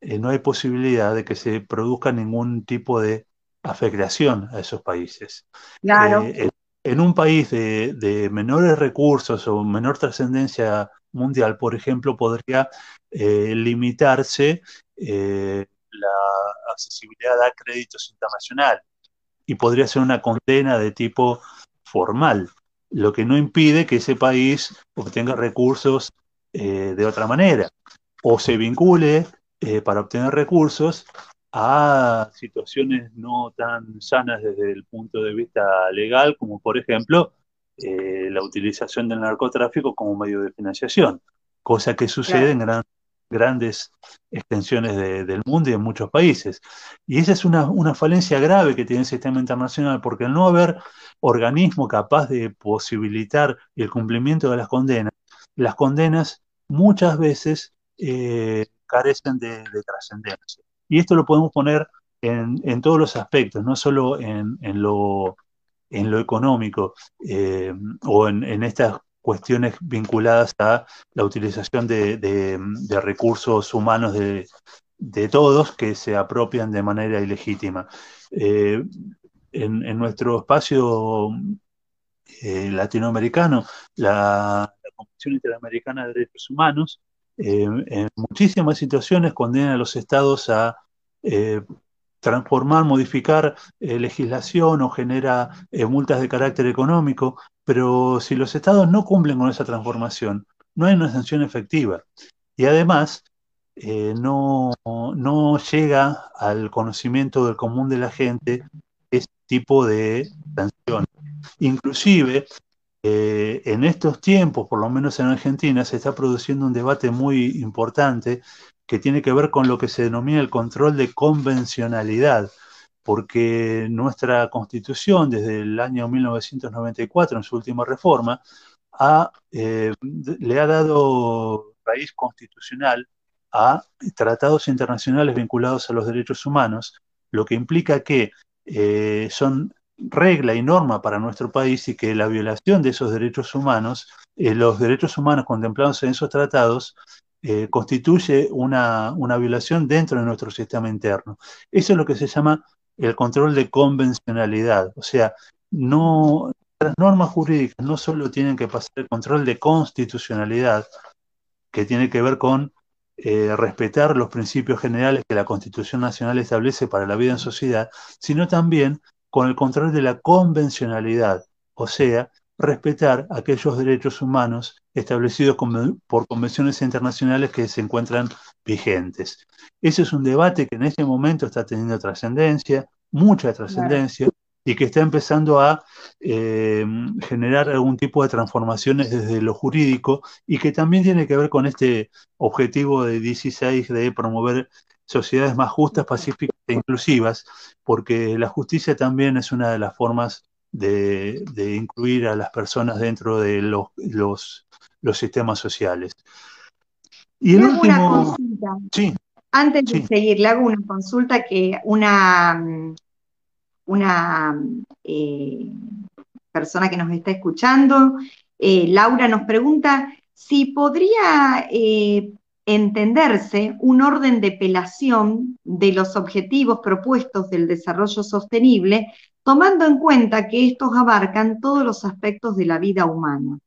eh, no hay posibilidad de que se produzca ningún tipo de afectación a esos países. Claro. Eh, en un país de, menores recursos o menor trascendencia mundial, por ejemplo, podría eh, limitarse la accesibilidad a créditos internacionales y podría ser una condena de tipo formal, lo que no impide que ese país obtenga recursos de otra manera. O se vincule eh, para obtener recursos a situaciones no tan sanas desde el punto de vista legal, como por ejemplo eh, la utilización del narcotráfico como medio de financiación, cosa que sucede en grandes extensiones del mundo y en muchos países. Y esa es una, una, falencia grave que tiene el sistema internacional, porque al no haber organismo capaz de posibilitar el cumplimiento de las condenas, las condenas muchas veces eh, carecen de, trascendencia. Y esto lo podemos poner en, todos los aspectos, no solo en, lo, económico eh, o en, estas cuestiones vinculadas a la utilización de, recursos humanos de, todos que se apropian de manera ilegítima. Eh, en, nuestro espacio eh, latinoamericano, la, la Convención Interamericana de Derechos Humanos eh, en muchísimas situaciones condena a los estados a transformar, modificar legislación o genera multas de carácter económico, pero si los estados no cumplen con esa transformación, no hay una sanción efectiva. Y además, no, no, llega al conocimiento del común de la gente este tipo de sanción. Inclusive, eh, en estos tiempos, por lo menos en Argentina, se está produciendo un debate muy importante que tiene que ver con lo que se denomina el control de convencionalidad, porque nuestra constitución, desde el año 1994, en su última reforma, eh, le ha dado raíz constitucional a tratados internacionales vinculados a los derechos humanos, lo que implica que eh, son regla y norma para nuestro país y que la violación de esos derechos humanos, eh, los derechos humanos contemplados en esos tratados, constituye una, violación dentro de nuestro sistema interno. Eso es lo que se llama el control de convencionalidad. O sea, no, las normas jurídicas no solo tienen que pasar el control de constitucionalidad, que tiene que ver con eh, respetar los principios generales que la Constitución Nacional establece para la vida en sociedad, sino también con el control de la convencionalidad, o sea, respetar aquellos derechos humanos establecidos por convenciones internacionales que se encuentran vigentes. Ese es un debate que en este momento está teniendo trascendencia, mucha trascendencia, y que está empezando a eh, generar algún tipo de transformaciones desde lo jurídico y que también tiene que ver con este objetivo de 16 de promover sociedades más justas, pacíficas e inclusivas, porque la justicia también es una de las formas de, incluir a las personas dentro de los, los, sistemas sociales. Y el último... Sí, Antes de seguir, le hago una consulta que una, una eh, persona que nos está escuchando, eh, Laura, nos pregunta si podría eh, entenderse un orden de pelación de los objetivos propuestos del desarrollo sostenible, tomando en cuenta que estos abarcan todos los aspectos de la vida humana.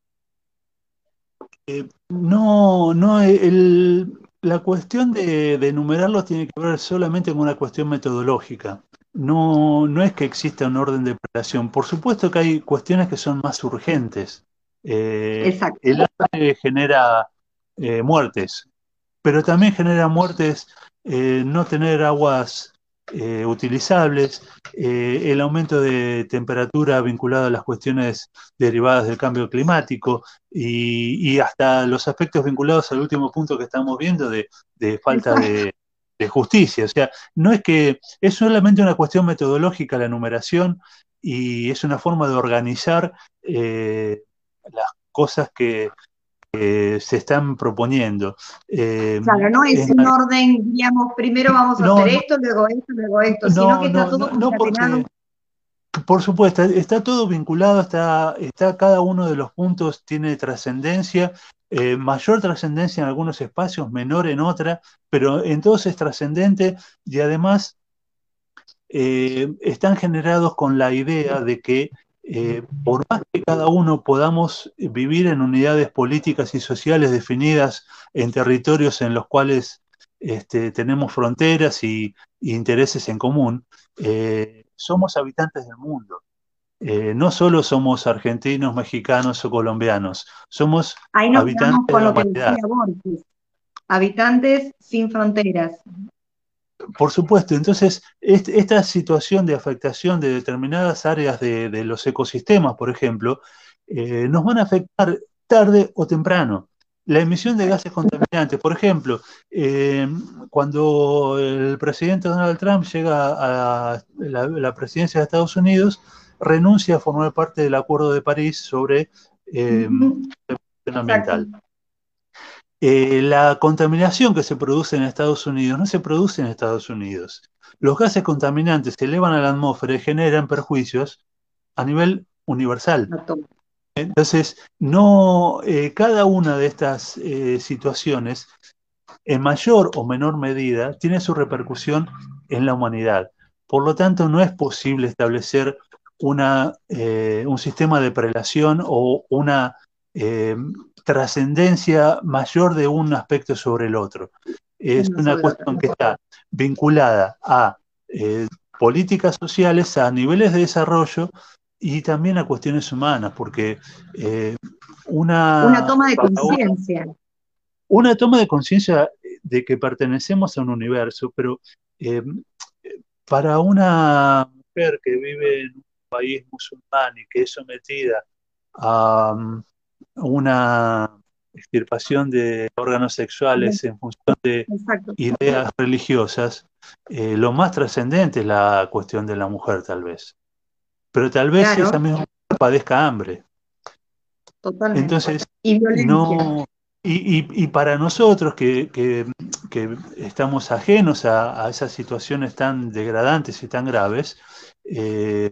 Eh, no, no, la cuestión de, enumerarlos tiene que ver solamente con una cuestión metodológica. No, no es que exista un orden de pelación. Por supuesto que hay cuestiones que son más urgentes. Eh, Exacto. El hambre genera eh, muertes, pero también genera muertes eh, no tener aguas eh, utilizables, eh, el aumento de temperatura vinculado a las cuestiones derivadas del cambio climático y, hasta los aspectos vinculados al último punto que estamos viendo de, falta de, justicia. O sea, no es que es solamente una cuestión metodológica la numeración y es una forma de organizar eh, las cosas que, se están proponiendo. Eh, claro, no es un orden, digamos, primero vamos a hacer esto, luego esto, luego esto, sino que está todo no, porque, por supuesto, está todo vinculado, está, está cada uno de los puntos tiene trascendencia, eh, mayor trascendencia en algunos espacios, menor en otra, pero en todos es trascendente y además eh, están generados con la idea de que eh, por más que cada uno podamos vivir en unidades políticas y sociales definidas en territorios en los cuales este, tenemos fronteras y, intereses en común, eh, somos habitantes del mundo. Eh, no solo somos argentinos, mexicanos o colombianos, somos habitantes de la humanidad. Habitantes sin fronteras. Por supuesto, entonces esta situación de afectación de determinadas áreas de, los ecosistemas, por ejemplo, eh, nos van a afectar tarde o temprano. La emisión de gases contaminantes, por ejemplo, eh, cuando el presidente Donald Trump llega a la, presidencia de Estados Unidos, renuncia a formar parte del Acuerdo de París sobre eh, ambiental. Eh, la contaminación que se produce en Estados Unidos no se produce en Estados Unidos. Los gases contaminantes se elevan a la atmósfera y generan perjuicios a nivel universal. Entonces, no eh, cada una de estas eh, situaciones, en mayor o menor medida, tiene su repercusión en la humanidad. Por lo tanto, no es posible establecer una, un sistema de prelación o una trascendencia mayor de un aspecto sobre el otro. Es una cuestión que está vinculada a eh, políticas sociales, a niveles de desarrollo y también a cuestiones humanas, porque eh, una... Una toma de conciencia. Una toma de conciencia de que pertenecemos a un universo, pero eh, para una mujer que vive en un país musulmán y que es sometida a, una extirpación de órganos sexuales en función de ideas religiosas, eh, lo más trascendente es la cuestión de la mujer, tal vez. Pero tal vez esa misma mujer padezca hambre. Totalmente. Entonces, y no. Y, para nosotros que, estamos ajenos a, esas situaciones tan degradantes y tan graves, eh,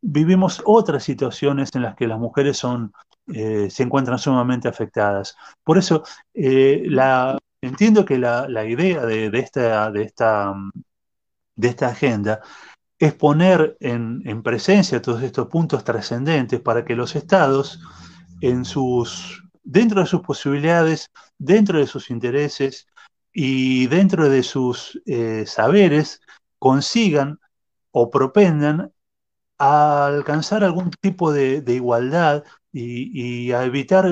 vivimos otras situaciones en las que las mujeres son eh, se encuentran sumamente afectadas. Por eso, eh, la, entiendo que la, idea de, esta, de, esta, de esta agenda es poner en, presencia todos estos puntos trascendentes para que los estados, en sus, dentro de sus posibilidades, dentro de sus intereses y dentro de sus eh, saberes, consigan o propendan a alcanzar algún tipo de igualdad y, a evitar,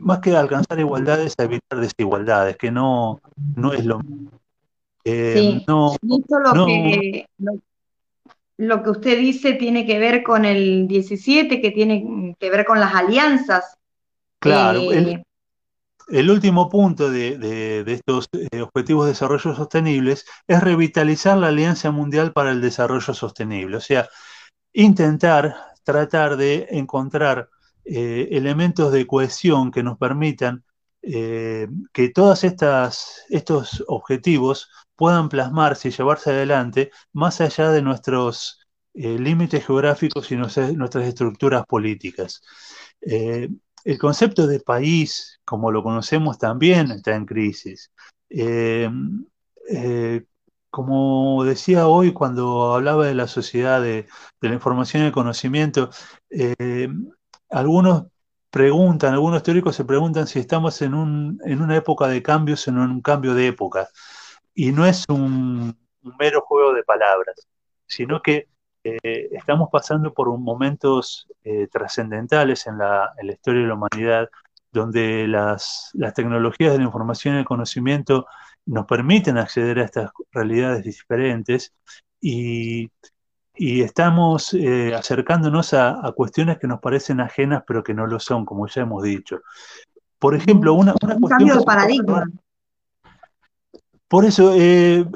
más que alcanzar igualdades, a evitar desigualdades, que no, no es lo eh, sí. no, lo, Que, lo, que usted dice tiene que ver con el 17, que tiene que ver con las alianzas. Claro, el, eh, último punto de, de, estos eh, Objetivos de Desarrollo Sostenibles es revitalizar la Alianza Mundial para el Desarrollo Sostenible, o sea, intentar, tratar de encontrar eh, elementos de cohesión que nos permitan eh, que todos estos objetivos puedan plasmarse y llevarse adelante más allá de nuestros eh, límites geográficos y nuestras estructuras políticas. el concepto de país, como lo conocemos, también está en crisis. como decía hoy cuando hablaba de la sociedad de la información y el conocimiento, algunos preguntan, algunos teóricos se preguntan si estamos en, un, en una época de cambios en un cambio de época. Y no es un, mero juego de palabras, sino que eh, estamos pasando por momentos eh, trascendentales en la, historia de la humanidad, donde las, las, tecnologías de la información y el conocimiento nos permiten acceder a estas realidades diferentes y, estamos eh, acercándonos a, cuestiones que nos parecen ajenas, pero que no lo son, como ya hemos dicho. Por ejemplo, una, una un cambio de paradigma. Por eso, eh,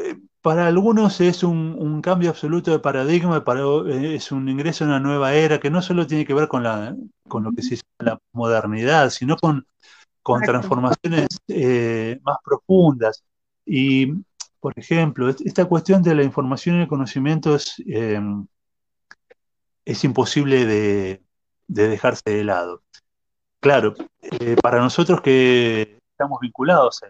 para algunos es un, cambio absoluto de paradigma, para, eh, es un ingreso a una nueva era que no solo tiene que ver con, la, con lo que se llama la modernidad, sino con, con transformaciones eh, más profundas. Y, por ejemplo, esta cuestión de la información y el conocimiento es, eh, es imposible de, dejarse de lado. Claro, para nosotros que estamos vinculados a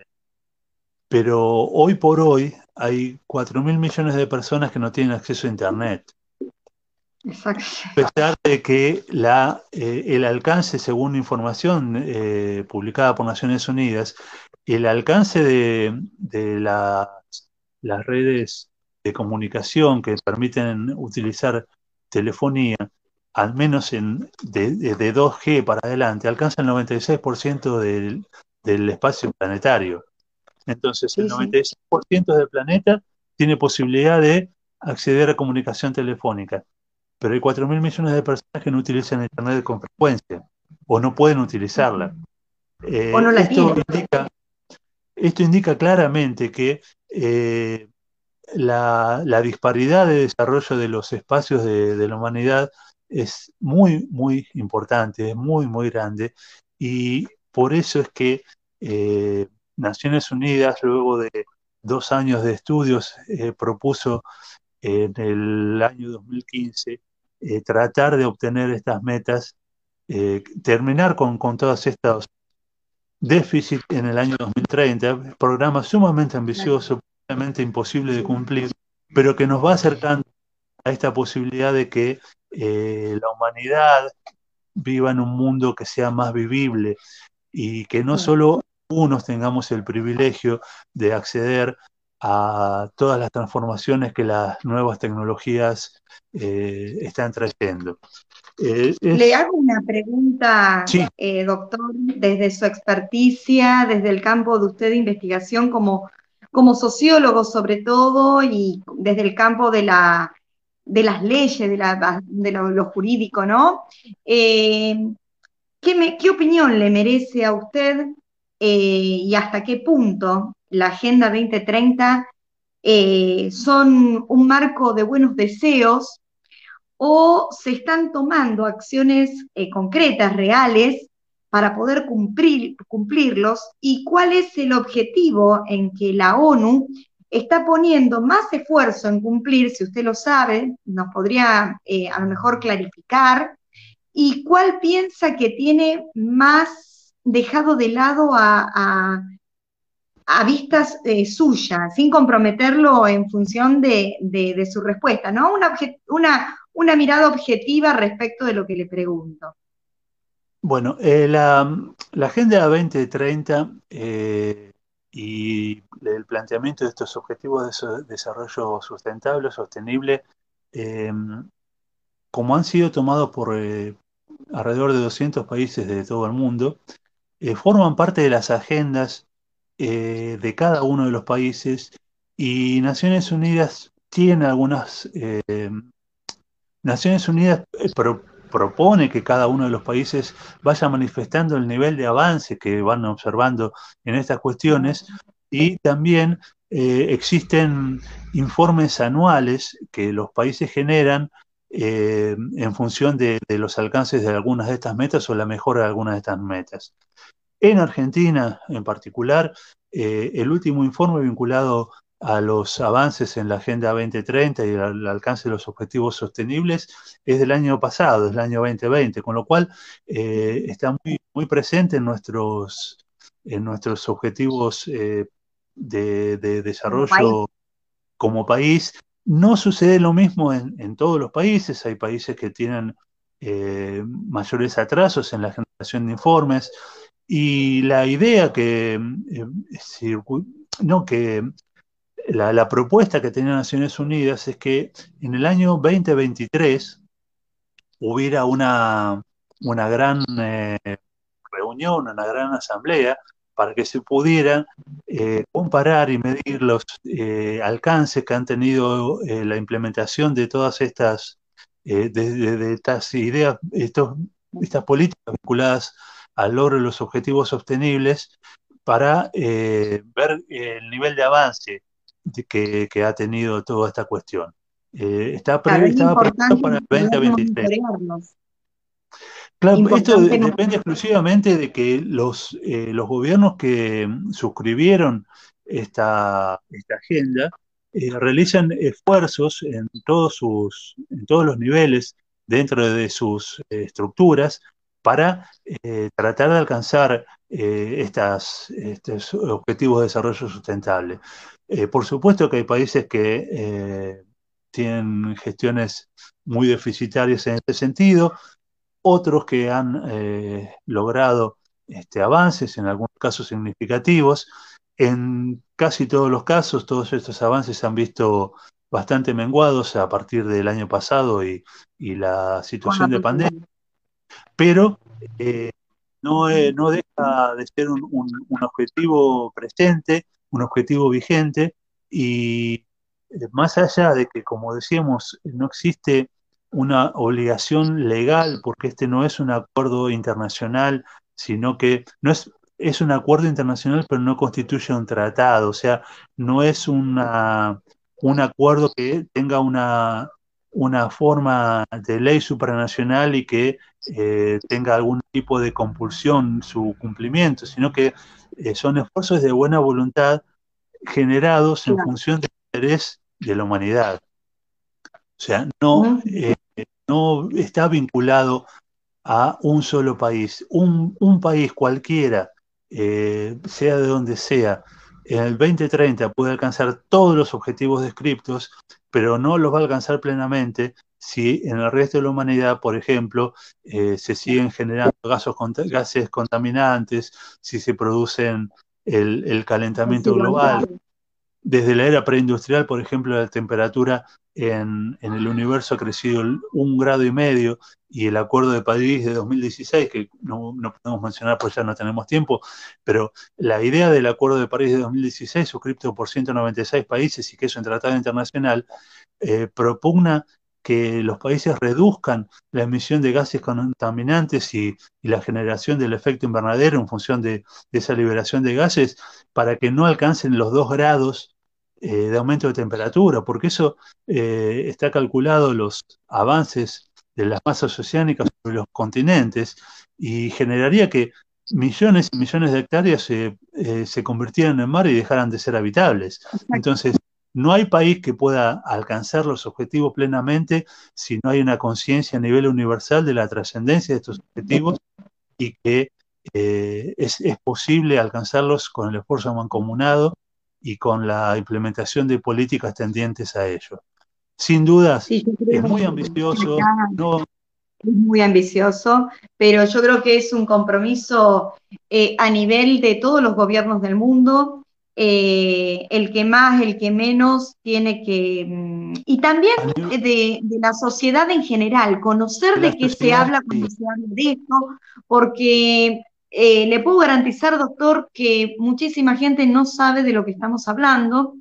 pero hoy por hoy hay 4 mil millones de personas que no tienen acceso a Internet. Exacto. A pesar de que la, eh, el alcance, según información eh, publicada por Naciones Unidas, el alcance de, las redes de comunicación que permiten utilizar telefonía, al menos en, de, 2G para adelante, alcanza el 96% del, del espacio planetario. Entonces, el 96% del planeta tiene posibilidad de acceder a comunicación telefónica, pero hay 4 mil millones de personas que no utilizan Internet con frecuencia o no pueden utilizarla. Eh, o no la esto, indica, esto indica claramente que eh, la, disparidad de desarrollo de los espacios de, la humanidad es muy, muy importante, es muy, muy grande, y por eso es que eh, Naciones Unidas, luego de dos años de estudios, eh, propuso en el año 2015 eh, tratar de obtener estas metas, terminar con, con todos estos déficits en el año 2030, programa sumamente ambicioso, probablemente imposible de cumplir, pero que nos va acercando a esta posibilidad de que la humanidad viva en un mundo que sea más vivible y que no solo unos tengamos el privilegio de acceder a todas las transformaciones que las nuevas tecnologías eh, están trayendo. Eh, Le hago una pregunta, eh, doctor, desde su experticia, desde el campo de usted de investigación como, como sociólogo sobre todo y desde el campo de, la, de las leyes, de, la, de lo, jurídico, ¿no? ¿qué, ¿Qué opinión le merece a usted eh, y hasta qué punto la Agenda 2030 eh, son un marco de buenos deseos o se están tomando acciones eh, concretas, reales, para poder cumplir, cumplirlos y cuál es el objetivo en que la ONU está poniendo más esfuerzo en cumplir, si usted lo sabe, nos podría a lo mejor clarificar, y cuál piensa que tiene más dejado de lado a, vistas eh, suyas, sin comprometerlo en función de, su respuesta, ¿no? Una, una, mirada objetiva respecto de lo que le pregunto. Bueno, eh, la, Agenda 2030 eh, y el planteamiento de estos objetivos de desarrollo sustentable, sostenible, como han sido tomados por alrededor de 200 países de todo el mundo, eh, forman parte de las agendas eh, de cada uno de los países y Naciones Unidas tiene algunas... Eh, Naciones Unidas propone que cada uno de los países vaya manifestando el nivel de avance que van observando en estas cuestiones y también existen informes anuales que los países generan en función de, los alcances de algunas de estas metas o la mejora de algunas de estas metas. En Argentina, en particular, eh, el último informe vinculado a los avances en la Agenda 2030 y al alcance de los objetivos sostenibles es del año pasado, del año 2020, con lo cual eh, está muy, muy presente en nuestros, en nuestros objetivos eh, de, desarrollo como país. No sucede lo mismo en, todos los países, hay países que tienen mayores atrasos en la generación de informes, y la idea que, eh, no, que la, propuesta que tenía Naciones Unidas es que en el año 2023 hubiera una, una gran eh, reunión, una gran asamblea para que se pudieran eh, comparar y medir los eh, alcances que han tenido eh, la implementación de todas estas, de, estas ideas, estos, estas políticas vinculadas al logro de los objetivos sostenibles para ver el nivel de avance que, que, ha tenido toda esta cuestión. está estaba previsto para el 2023. Claro, esto depende exclusivamente de que los, eh, los gobiernos que suscribieron esta, esta agenda eh, realizan esfuerzos en todos, sus, en todos los niveles dentro de sus eh, estructuras para tratar de alcanzar estas, estos objetivos de desarrollo sustentable. Por supuesto que hay países que tienen gestiones muy deficitarias en este sentido, otros que han eh, logrado este, avances, en algunos casos significativos. En casi todos los casos, todos estos avances se han visto bastante menguados a partir del año pasado y, la situación de pandemia, pero eh, no, eh, no, deja de ser un, un, objetivo presente, un objetivo vigente, y más allá de que, como decíamos, no existe una obligación legal, porque este no es un acuerdo internacional, sino que no es, es un acuerdo internacional, pero no constituye un tratado, o sea, no es una, un acuerdo que tenga una, una forma de ley supranacional y que eh, tenga algún tipo de compulsión su cumplimiento, sino que eh, son esfuerzos de buena voluntad generados en función del interés de la humanidad. O sea, no, no está vinculado a un solo país. Un, país cualquiera, eh, sea de donde sea, en el 2030 puede alcanzar todos los objetivos descriptos, pero no los va a alcanzar plenamente si en el resto de la humanidad, por ejemplo, eh, se siguen generando gases contaminantes, si se producen el, calentamiento global. Desde la era preindustrial, por ejemplo, la temperatura en, el universo ha crecido un grado y medio y el Acuerdo de París de 2016, que no, podemos mencionar porque ya no tenemos tiempo, pero la idea del Acuerdo de París de 2016, suscrito por 196 países y que es un tratado internacional, eh, propugna que los países reduzcan la emisión de gases contaminantes y, la generación del efecto invernadero en función de, de, esa liberación de gases para que no alcancen los dos grados eh, de aumento de temperatura, porque eso eh, está calculado los avances de las masas oceánicas sobre los continentes y generaría que millones y millones de hectáreas se, eh, se convirtieran en mar y dejaran de ser habitables. Entonces, no hay país que pueda alcanzar los objetivos plenamente si no hay una conciencia a nivel universal de la trascendencia de estos objetivos y que es, es, posible alcanzarlos con el esfuerzo mancomunado y con la implementación de políticas tendientes a ello. Sin dudas, es muy ambicioso. Es muy ambicioso, pero yo creo que es un compromiso eh, a nivel de todos los gobiernos del mundo. Eh, el que más, el que menos tiene que... Mm, y también de, la sociedad en general, conocer de, qué se habla cuando se habla de esto, porque eh, le puedo garantizar, doctor, que muchísima gente no sabe de lo que estamos hablando,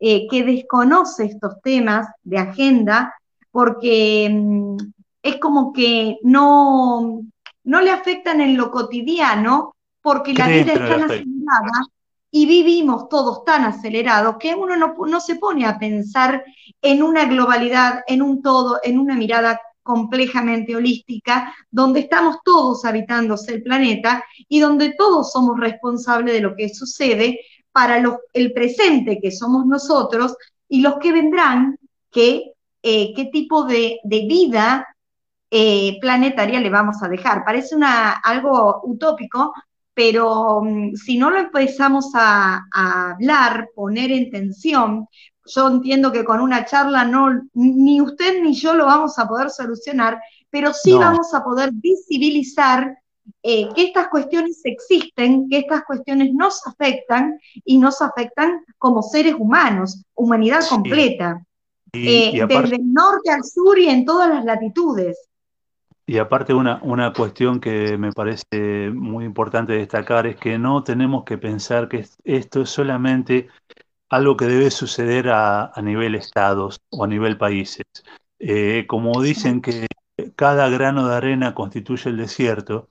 eh, que desconoce estos temas de agenda, porque mm, es como que no, no le afectan en lo cotidiano, porque la vida es tan acelerada y vivimos todos tan acelerados que uno no, no se pone a pensar en una globalidad, en un todo, en una mirada complejamente holística, donde estamos todos habitando el planeta y donde todos somos responsables de lo que sucede para el presente que somos nosotros y los que vendrán, eh, qué tipo de, vida eh, planetaria le vamos a dejar. Parece una, algo utópico, pero mm, si no lo empezamos a, hablar, poner en tensión, yo entiendo que con una charla no, ni usted ni yo lo vamos a poder solucionar, pero sí vamos a poder visibilizar eh, que estas cuestiones existen, que estas cuestiones nos afectan y nos afectan como seres humanos, humanidad completa, eh, desde el norte al sur y en todas las latitudes. Y aparte una, una cuestión que me parece muy importante destacar es que no tenemos que pensar que esto es solamente algo que debe suceder a, a nivel estados o a nivel países. Eh, como dicen que cada grano de arena constituye el desierto,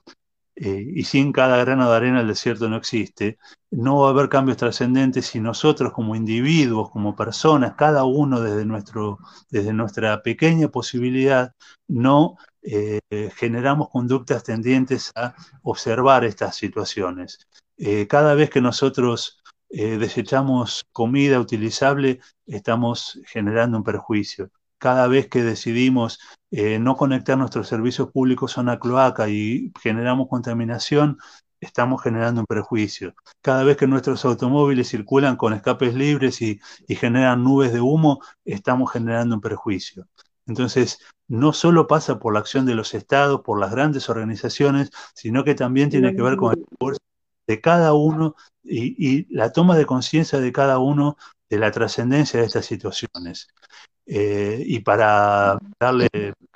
eh, y sin cada grano de arena el desierto no existe, no va a haber cambios trascendentes si nosotros como individuos, como personas, cada uno desde, nuestro, desde nuestra pequeña posibilidad, no eh, generamos conductas tendientes a observar estas situaciones. Eh, cada vez que nosotros desechamos comida utilizable, estamos generando un perjuicio cada vez que decidimos eh, no conectar nuestros servicios públicos a una cloaca y generamos contaminación, estamos generando un prejuicio. Cada vez que nuestros automóviles circulan con escapes libres y, generan nubes de humo, estamos generando un perjuicio. Entonces, no solo pasa por la acción de los estados, por las grandes organizaciones, sino que también tiene que ver con el esfuerzo de cada uno y la toma de conciencia de cada uno de la trascendencia de estas situaciones. Eh, y para darle,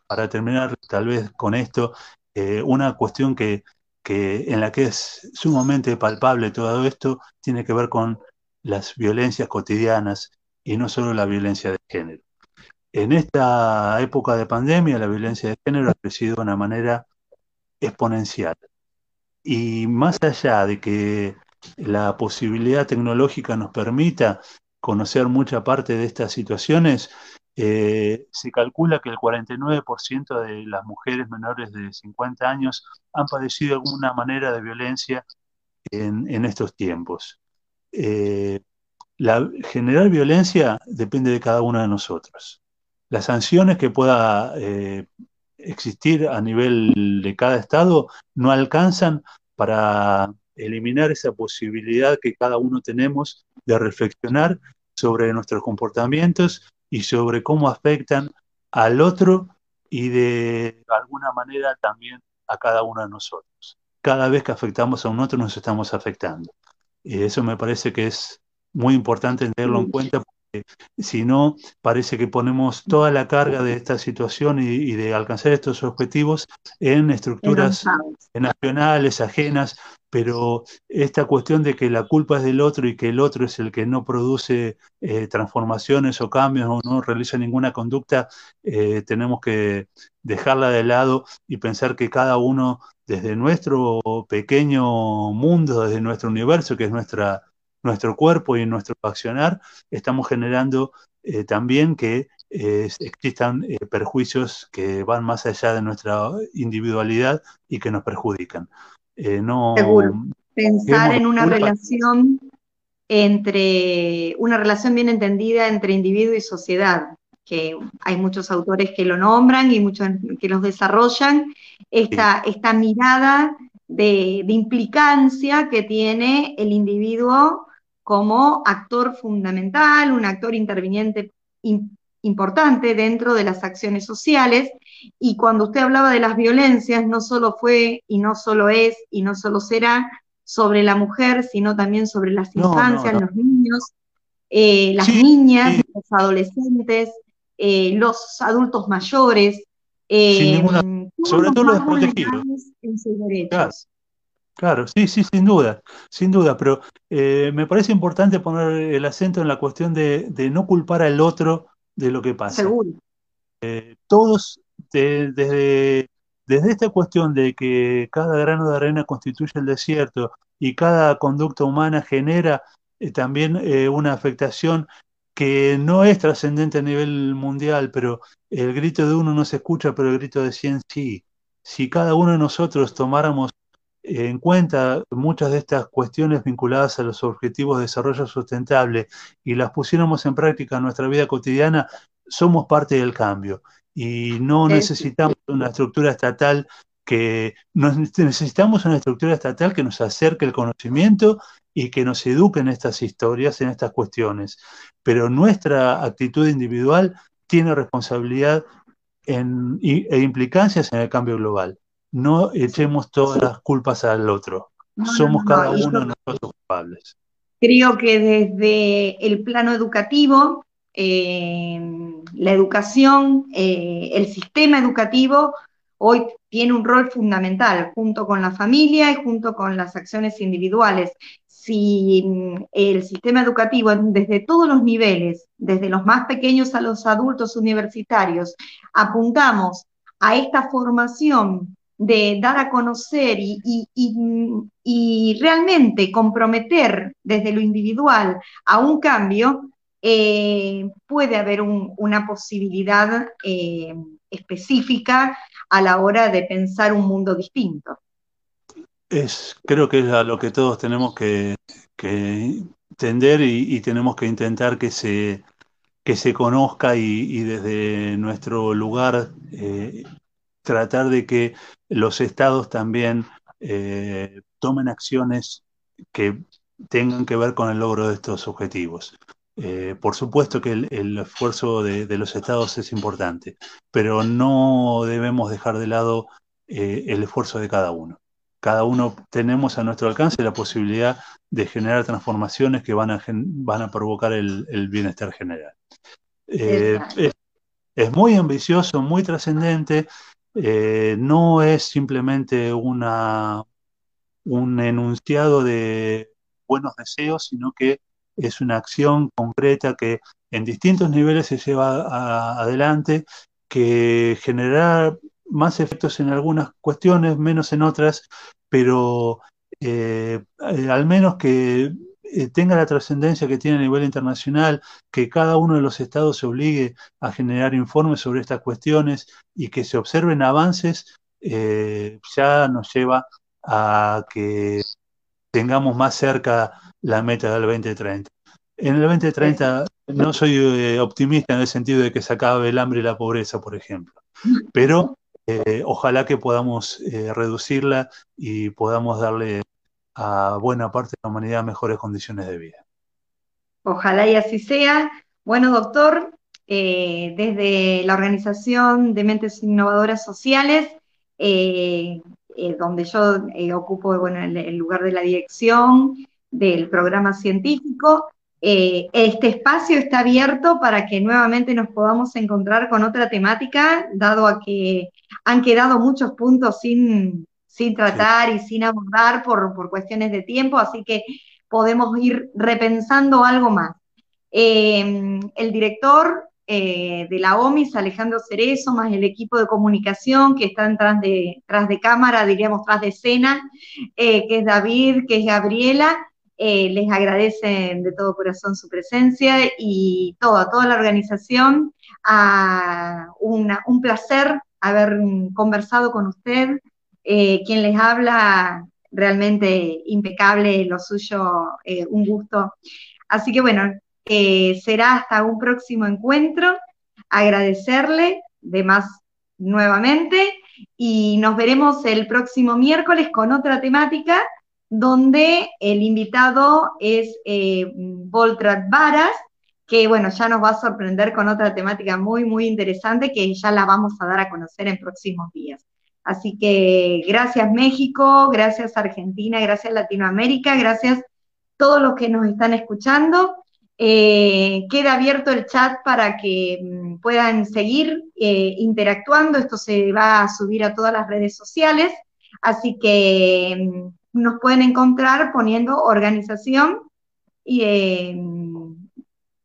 para terminar tal vez con esto, eh, una cuestión que, que, en la que es sumamente palpable todo esto tiene que ver con las violencias cotidianas y no solo la violencia de género. En esta época de pandemia, la violencia de género ha crecido de una manera exponencial. Y más allá de que la posibilidad tecnológica nos permita conocer mucha parte de estas situaciones, eh, se calcula que el 49% de las mujeres menores de 50 años han padecido alguna manera de violencia en, estos tiempos. Eh, la, generar violencia depende de cada uno de nosotros. Las sanciones que pueda eh, existir a nivel de cada estado no alcanzan para eliminar esa posibilidad que cada uno tenemos de reflexionar sobre nuestros comportamientos y sobre cómo afectan al otro y de alguna manera también a cada uno de nosotros. Cada vez que afectamos a un otro nos estamos afectando. Y eso me parece que es muy importante tenerlo en cuenta si no, parece que ponemos toda la carga de esta situación y, de alcanzar estos objetivos en estructuras nacionales, ajenas, pero esta cuestión de que la culpa es del otro y que el otro es el que no produce eh, transformaciones o cambios o no realiza ninguna conducta, eh, tenemos que dejarla de lado y pensar que cada uno desde nuestro pequeño mundo, desde nuestro universo, que es nuestra nuestro cuerpo y nuestro accionar, estamos generando eh, también que eh, existan eh, perjuicios que van más allá de nuestra individualidad y que nos perjudican. no, Seguro. Pensar en una relación entre una relación bien entendida entre individuo y sociedad, que hay muchos autores que lo nombran y muchos que los desarrollan, esta, esta mirada de, de, implicancia que tiene el individuo como actor fundamental, un actor interviniente importante dentro de las acciones sociales. Y cuando usted hablaba de las violencias, no solo fue y no solo es y no solo será sobre la mujer, sino también sobre las infancias, los niños, eh, las niñas, los adolescentes, eh, los adultos mayores. Eh, sobre todo los desprotegidos. En sus derechos. Claro, sí, sí, sin duda, sin duda, pero eh, me parece importante poner el acento en la cuestión de, no culpar al otro de lo que pasa. Seguro. Eh, todos, desde, desde esta cuestión de que cada grano de arena constituye el desierto y cada conducta humana genera eh, también una afectación que no es trascendente a nivel mundial, pero el grito de uno no se escucha, pero el grito de cien sí. Si cada uno de nosotros tomáramos en cuenta muchas de estas cuestiones vinculadas a los objetivos de desarrollo sustentable y las pusiéramos en práctica en nuestra vida cotidiana, somos parte del cambio. Y no necesitamos una estructura estatal que necesitamos una estructura estatal que nos acerque el conocimiento y que nos eduque en estas historias, en estas cuestiones. Pero nuestra actitud individual tiene responsabilidad en, e implicancias en el cambio global no echemos todas las culpas al otro. Somos cada uno de nosotros culpables. Creo que desde el plano educativo, eh, la educación, eh, el sistema educativo hoy tiene un rol fundamental junto con la familia y junto con las acciones individuales. Si mm, el sistema educativo desde todos los niveles, desde los más pequeños a los adultos universitarios, apuntamos a esta formación de dar a conocer y, realmente comprometer desde lo individual a un cambio, eh, puede haber una posibilidad eh, específica a la hora de pensar un mundo distinto. Es, creo que es a lo que todos tenemos que, que tender y, tenemos que intentar que se, que se conozca y, desde nuestro lugar eh, tratar de que los estados también eh, tomen acciones que tengan que ver con el logro de estos objetivos. Eh, por supuesto que el, esfuerzo de, los estados es importante, pero no debemos dejar de lado eh, el esfuerzo de cada uno. Cada uno tenemos a nuestro alcance la posibilidad de generar transformaciones que van a, van a provocar el, bienestar general. es, muy ambicioso, muy trascendente, eh, no es simplemente una, un enunciado de buenos deseos, sino que es una acción concreta que en distintos niveles se lleva adelante, que generará más efectos en algunas cuestiones, menos en otras, pero eh, al menos que tenga la trascendencia que tiene a nivel internacional, que cada uno de los estados se obligue a generar informes sobre estas cuestiones y que se observen avances, eh, ya nos lleva a que tengamos más cerca la meta del 2030. En el 2030 no soy eh, optimista en el sentido de que se acabe el hambre y la pobreza, por ejemplo, pero ojalá que podamos reducirla y podamos darle a buena parte de la humanidad mejores condiciones de vida. Ojalá y así sea. Bueno, doctor, eh, desde la Organización de Mentes Innovadoras Sociales, eh, eh, donde yo ocupo bueno, el, lugar de la dirección del programa científico, este espacio está abierto para que nuevamente nos podamos encontrar con otra temática, dado a que han quedado muchos puntos sin, sin tratar y sin abordar por, cuestiones de tiempo, así que podemos ir repensando algo más. Eh, el director eh, de la OMIS, Alejandro Cerezo, más el equipo de comunicación que están tras de, tras de cámara, diríamos tras de escena, eh, que es David, que es Gabriela, les agradecen de todo corazón su presencia y toda, toda la organización. Ah, un placer haber conversado con usted, eh, quien les habla, realmente impecable lo suyo, eh, un gusto. Así que bueno, eh, será hasta un próximo encuentro. Agradecerle de más nuevamente y nos veremos el próximo miércoles con otra temática donde el invitado es Voltrat Varas, que bueno, ya nos va a sorprender con otra temática muy, muy interesante que ya la vamos a dar a conocer en próximos días. Así que gracias México, gracias Argentina, gracias Latinoamérica, gracias todos los que nos están escuchando. Eh, queda abierto el chat para que mm, puedan seguir eh, interactuando. Esto se va a subir a todas las redes sociales, así que mm, nos pueden encontrar poniendo organización eh,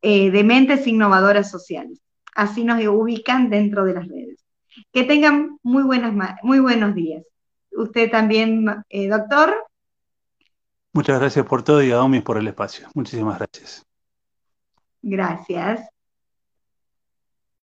de mentes innovadoras sociales. Así nos ubican dentro de las redes. Que tengan muy, buenas, muy buenos días. Usted también, eh, doctor. Muchas gracias por todo y a Omis por el espacio. Muchísimas gracias. Gracias.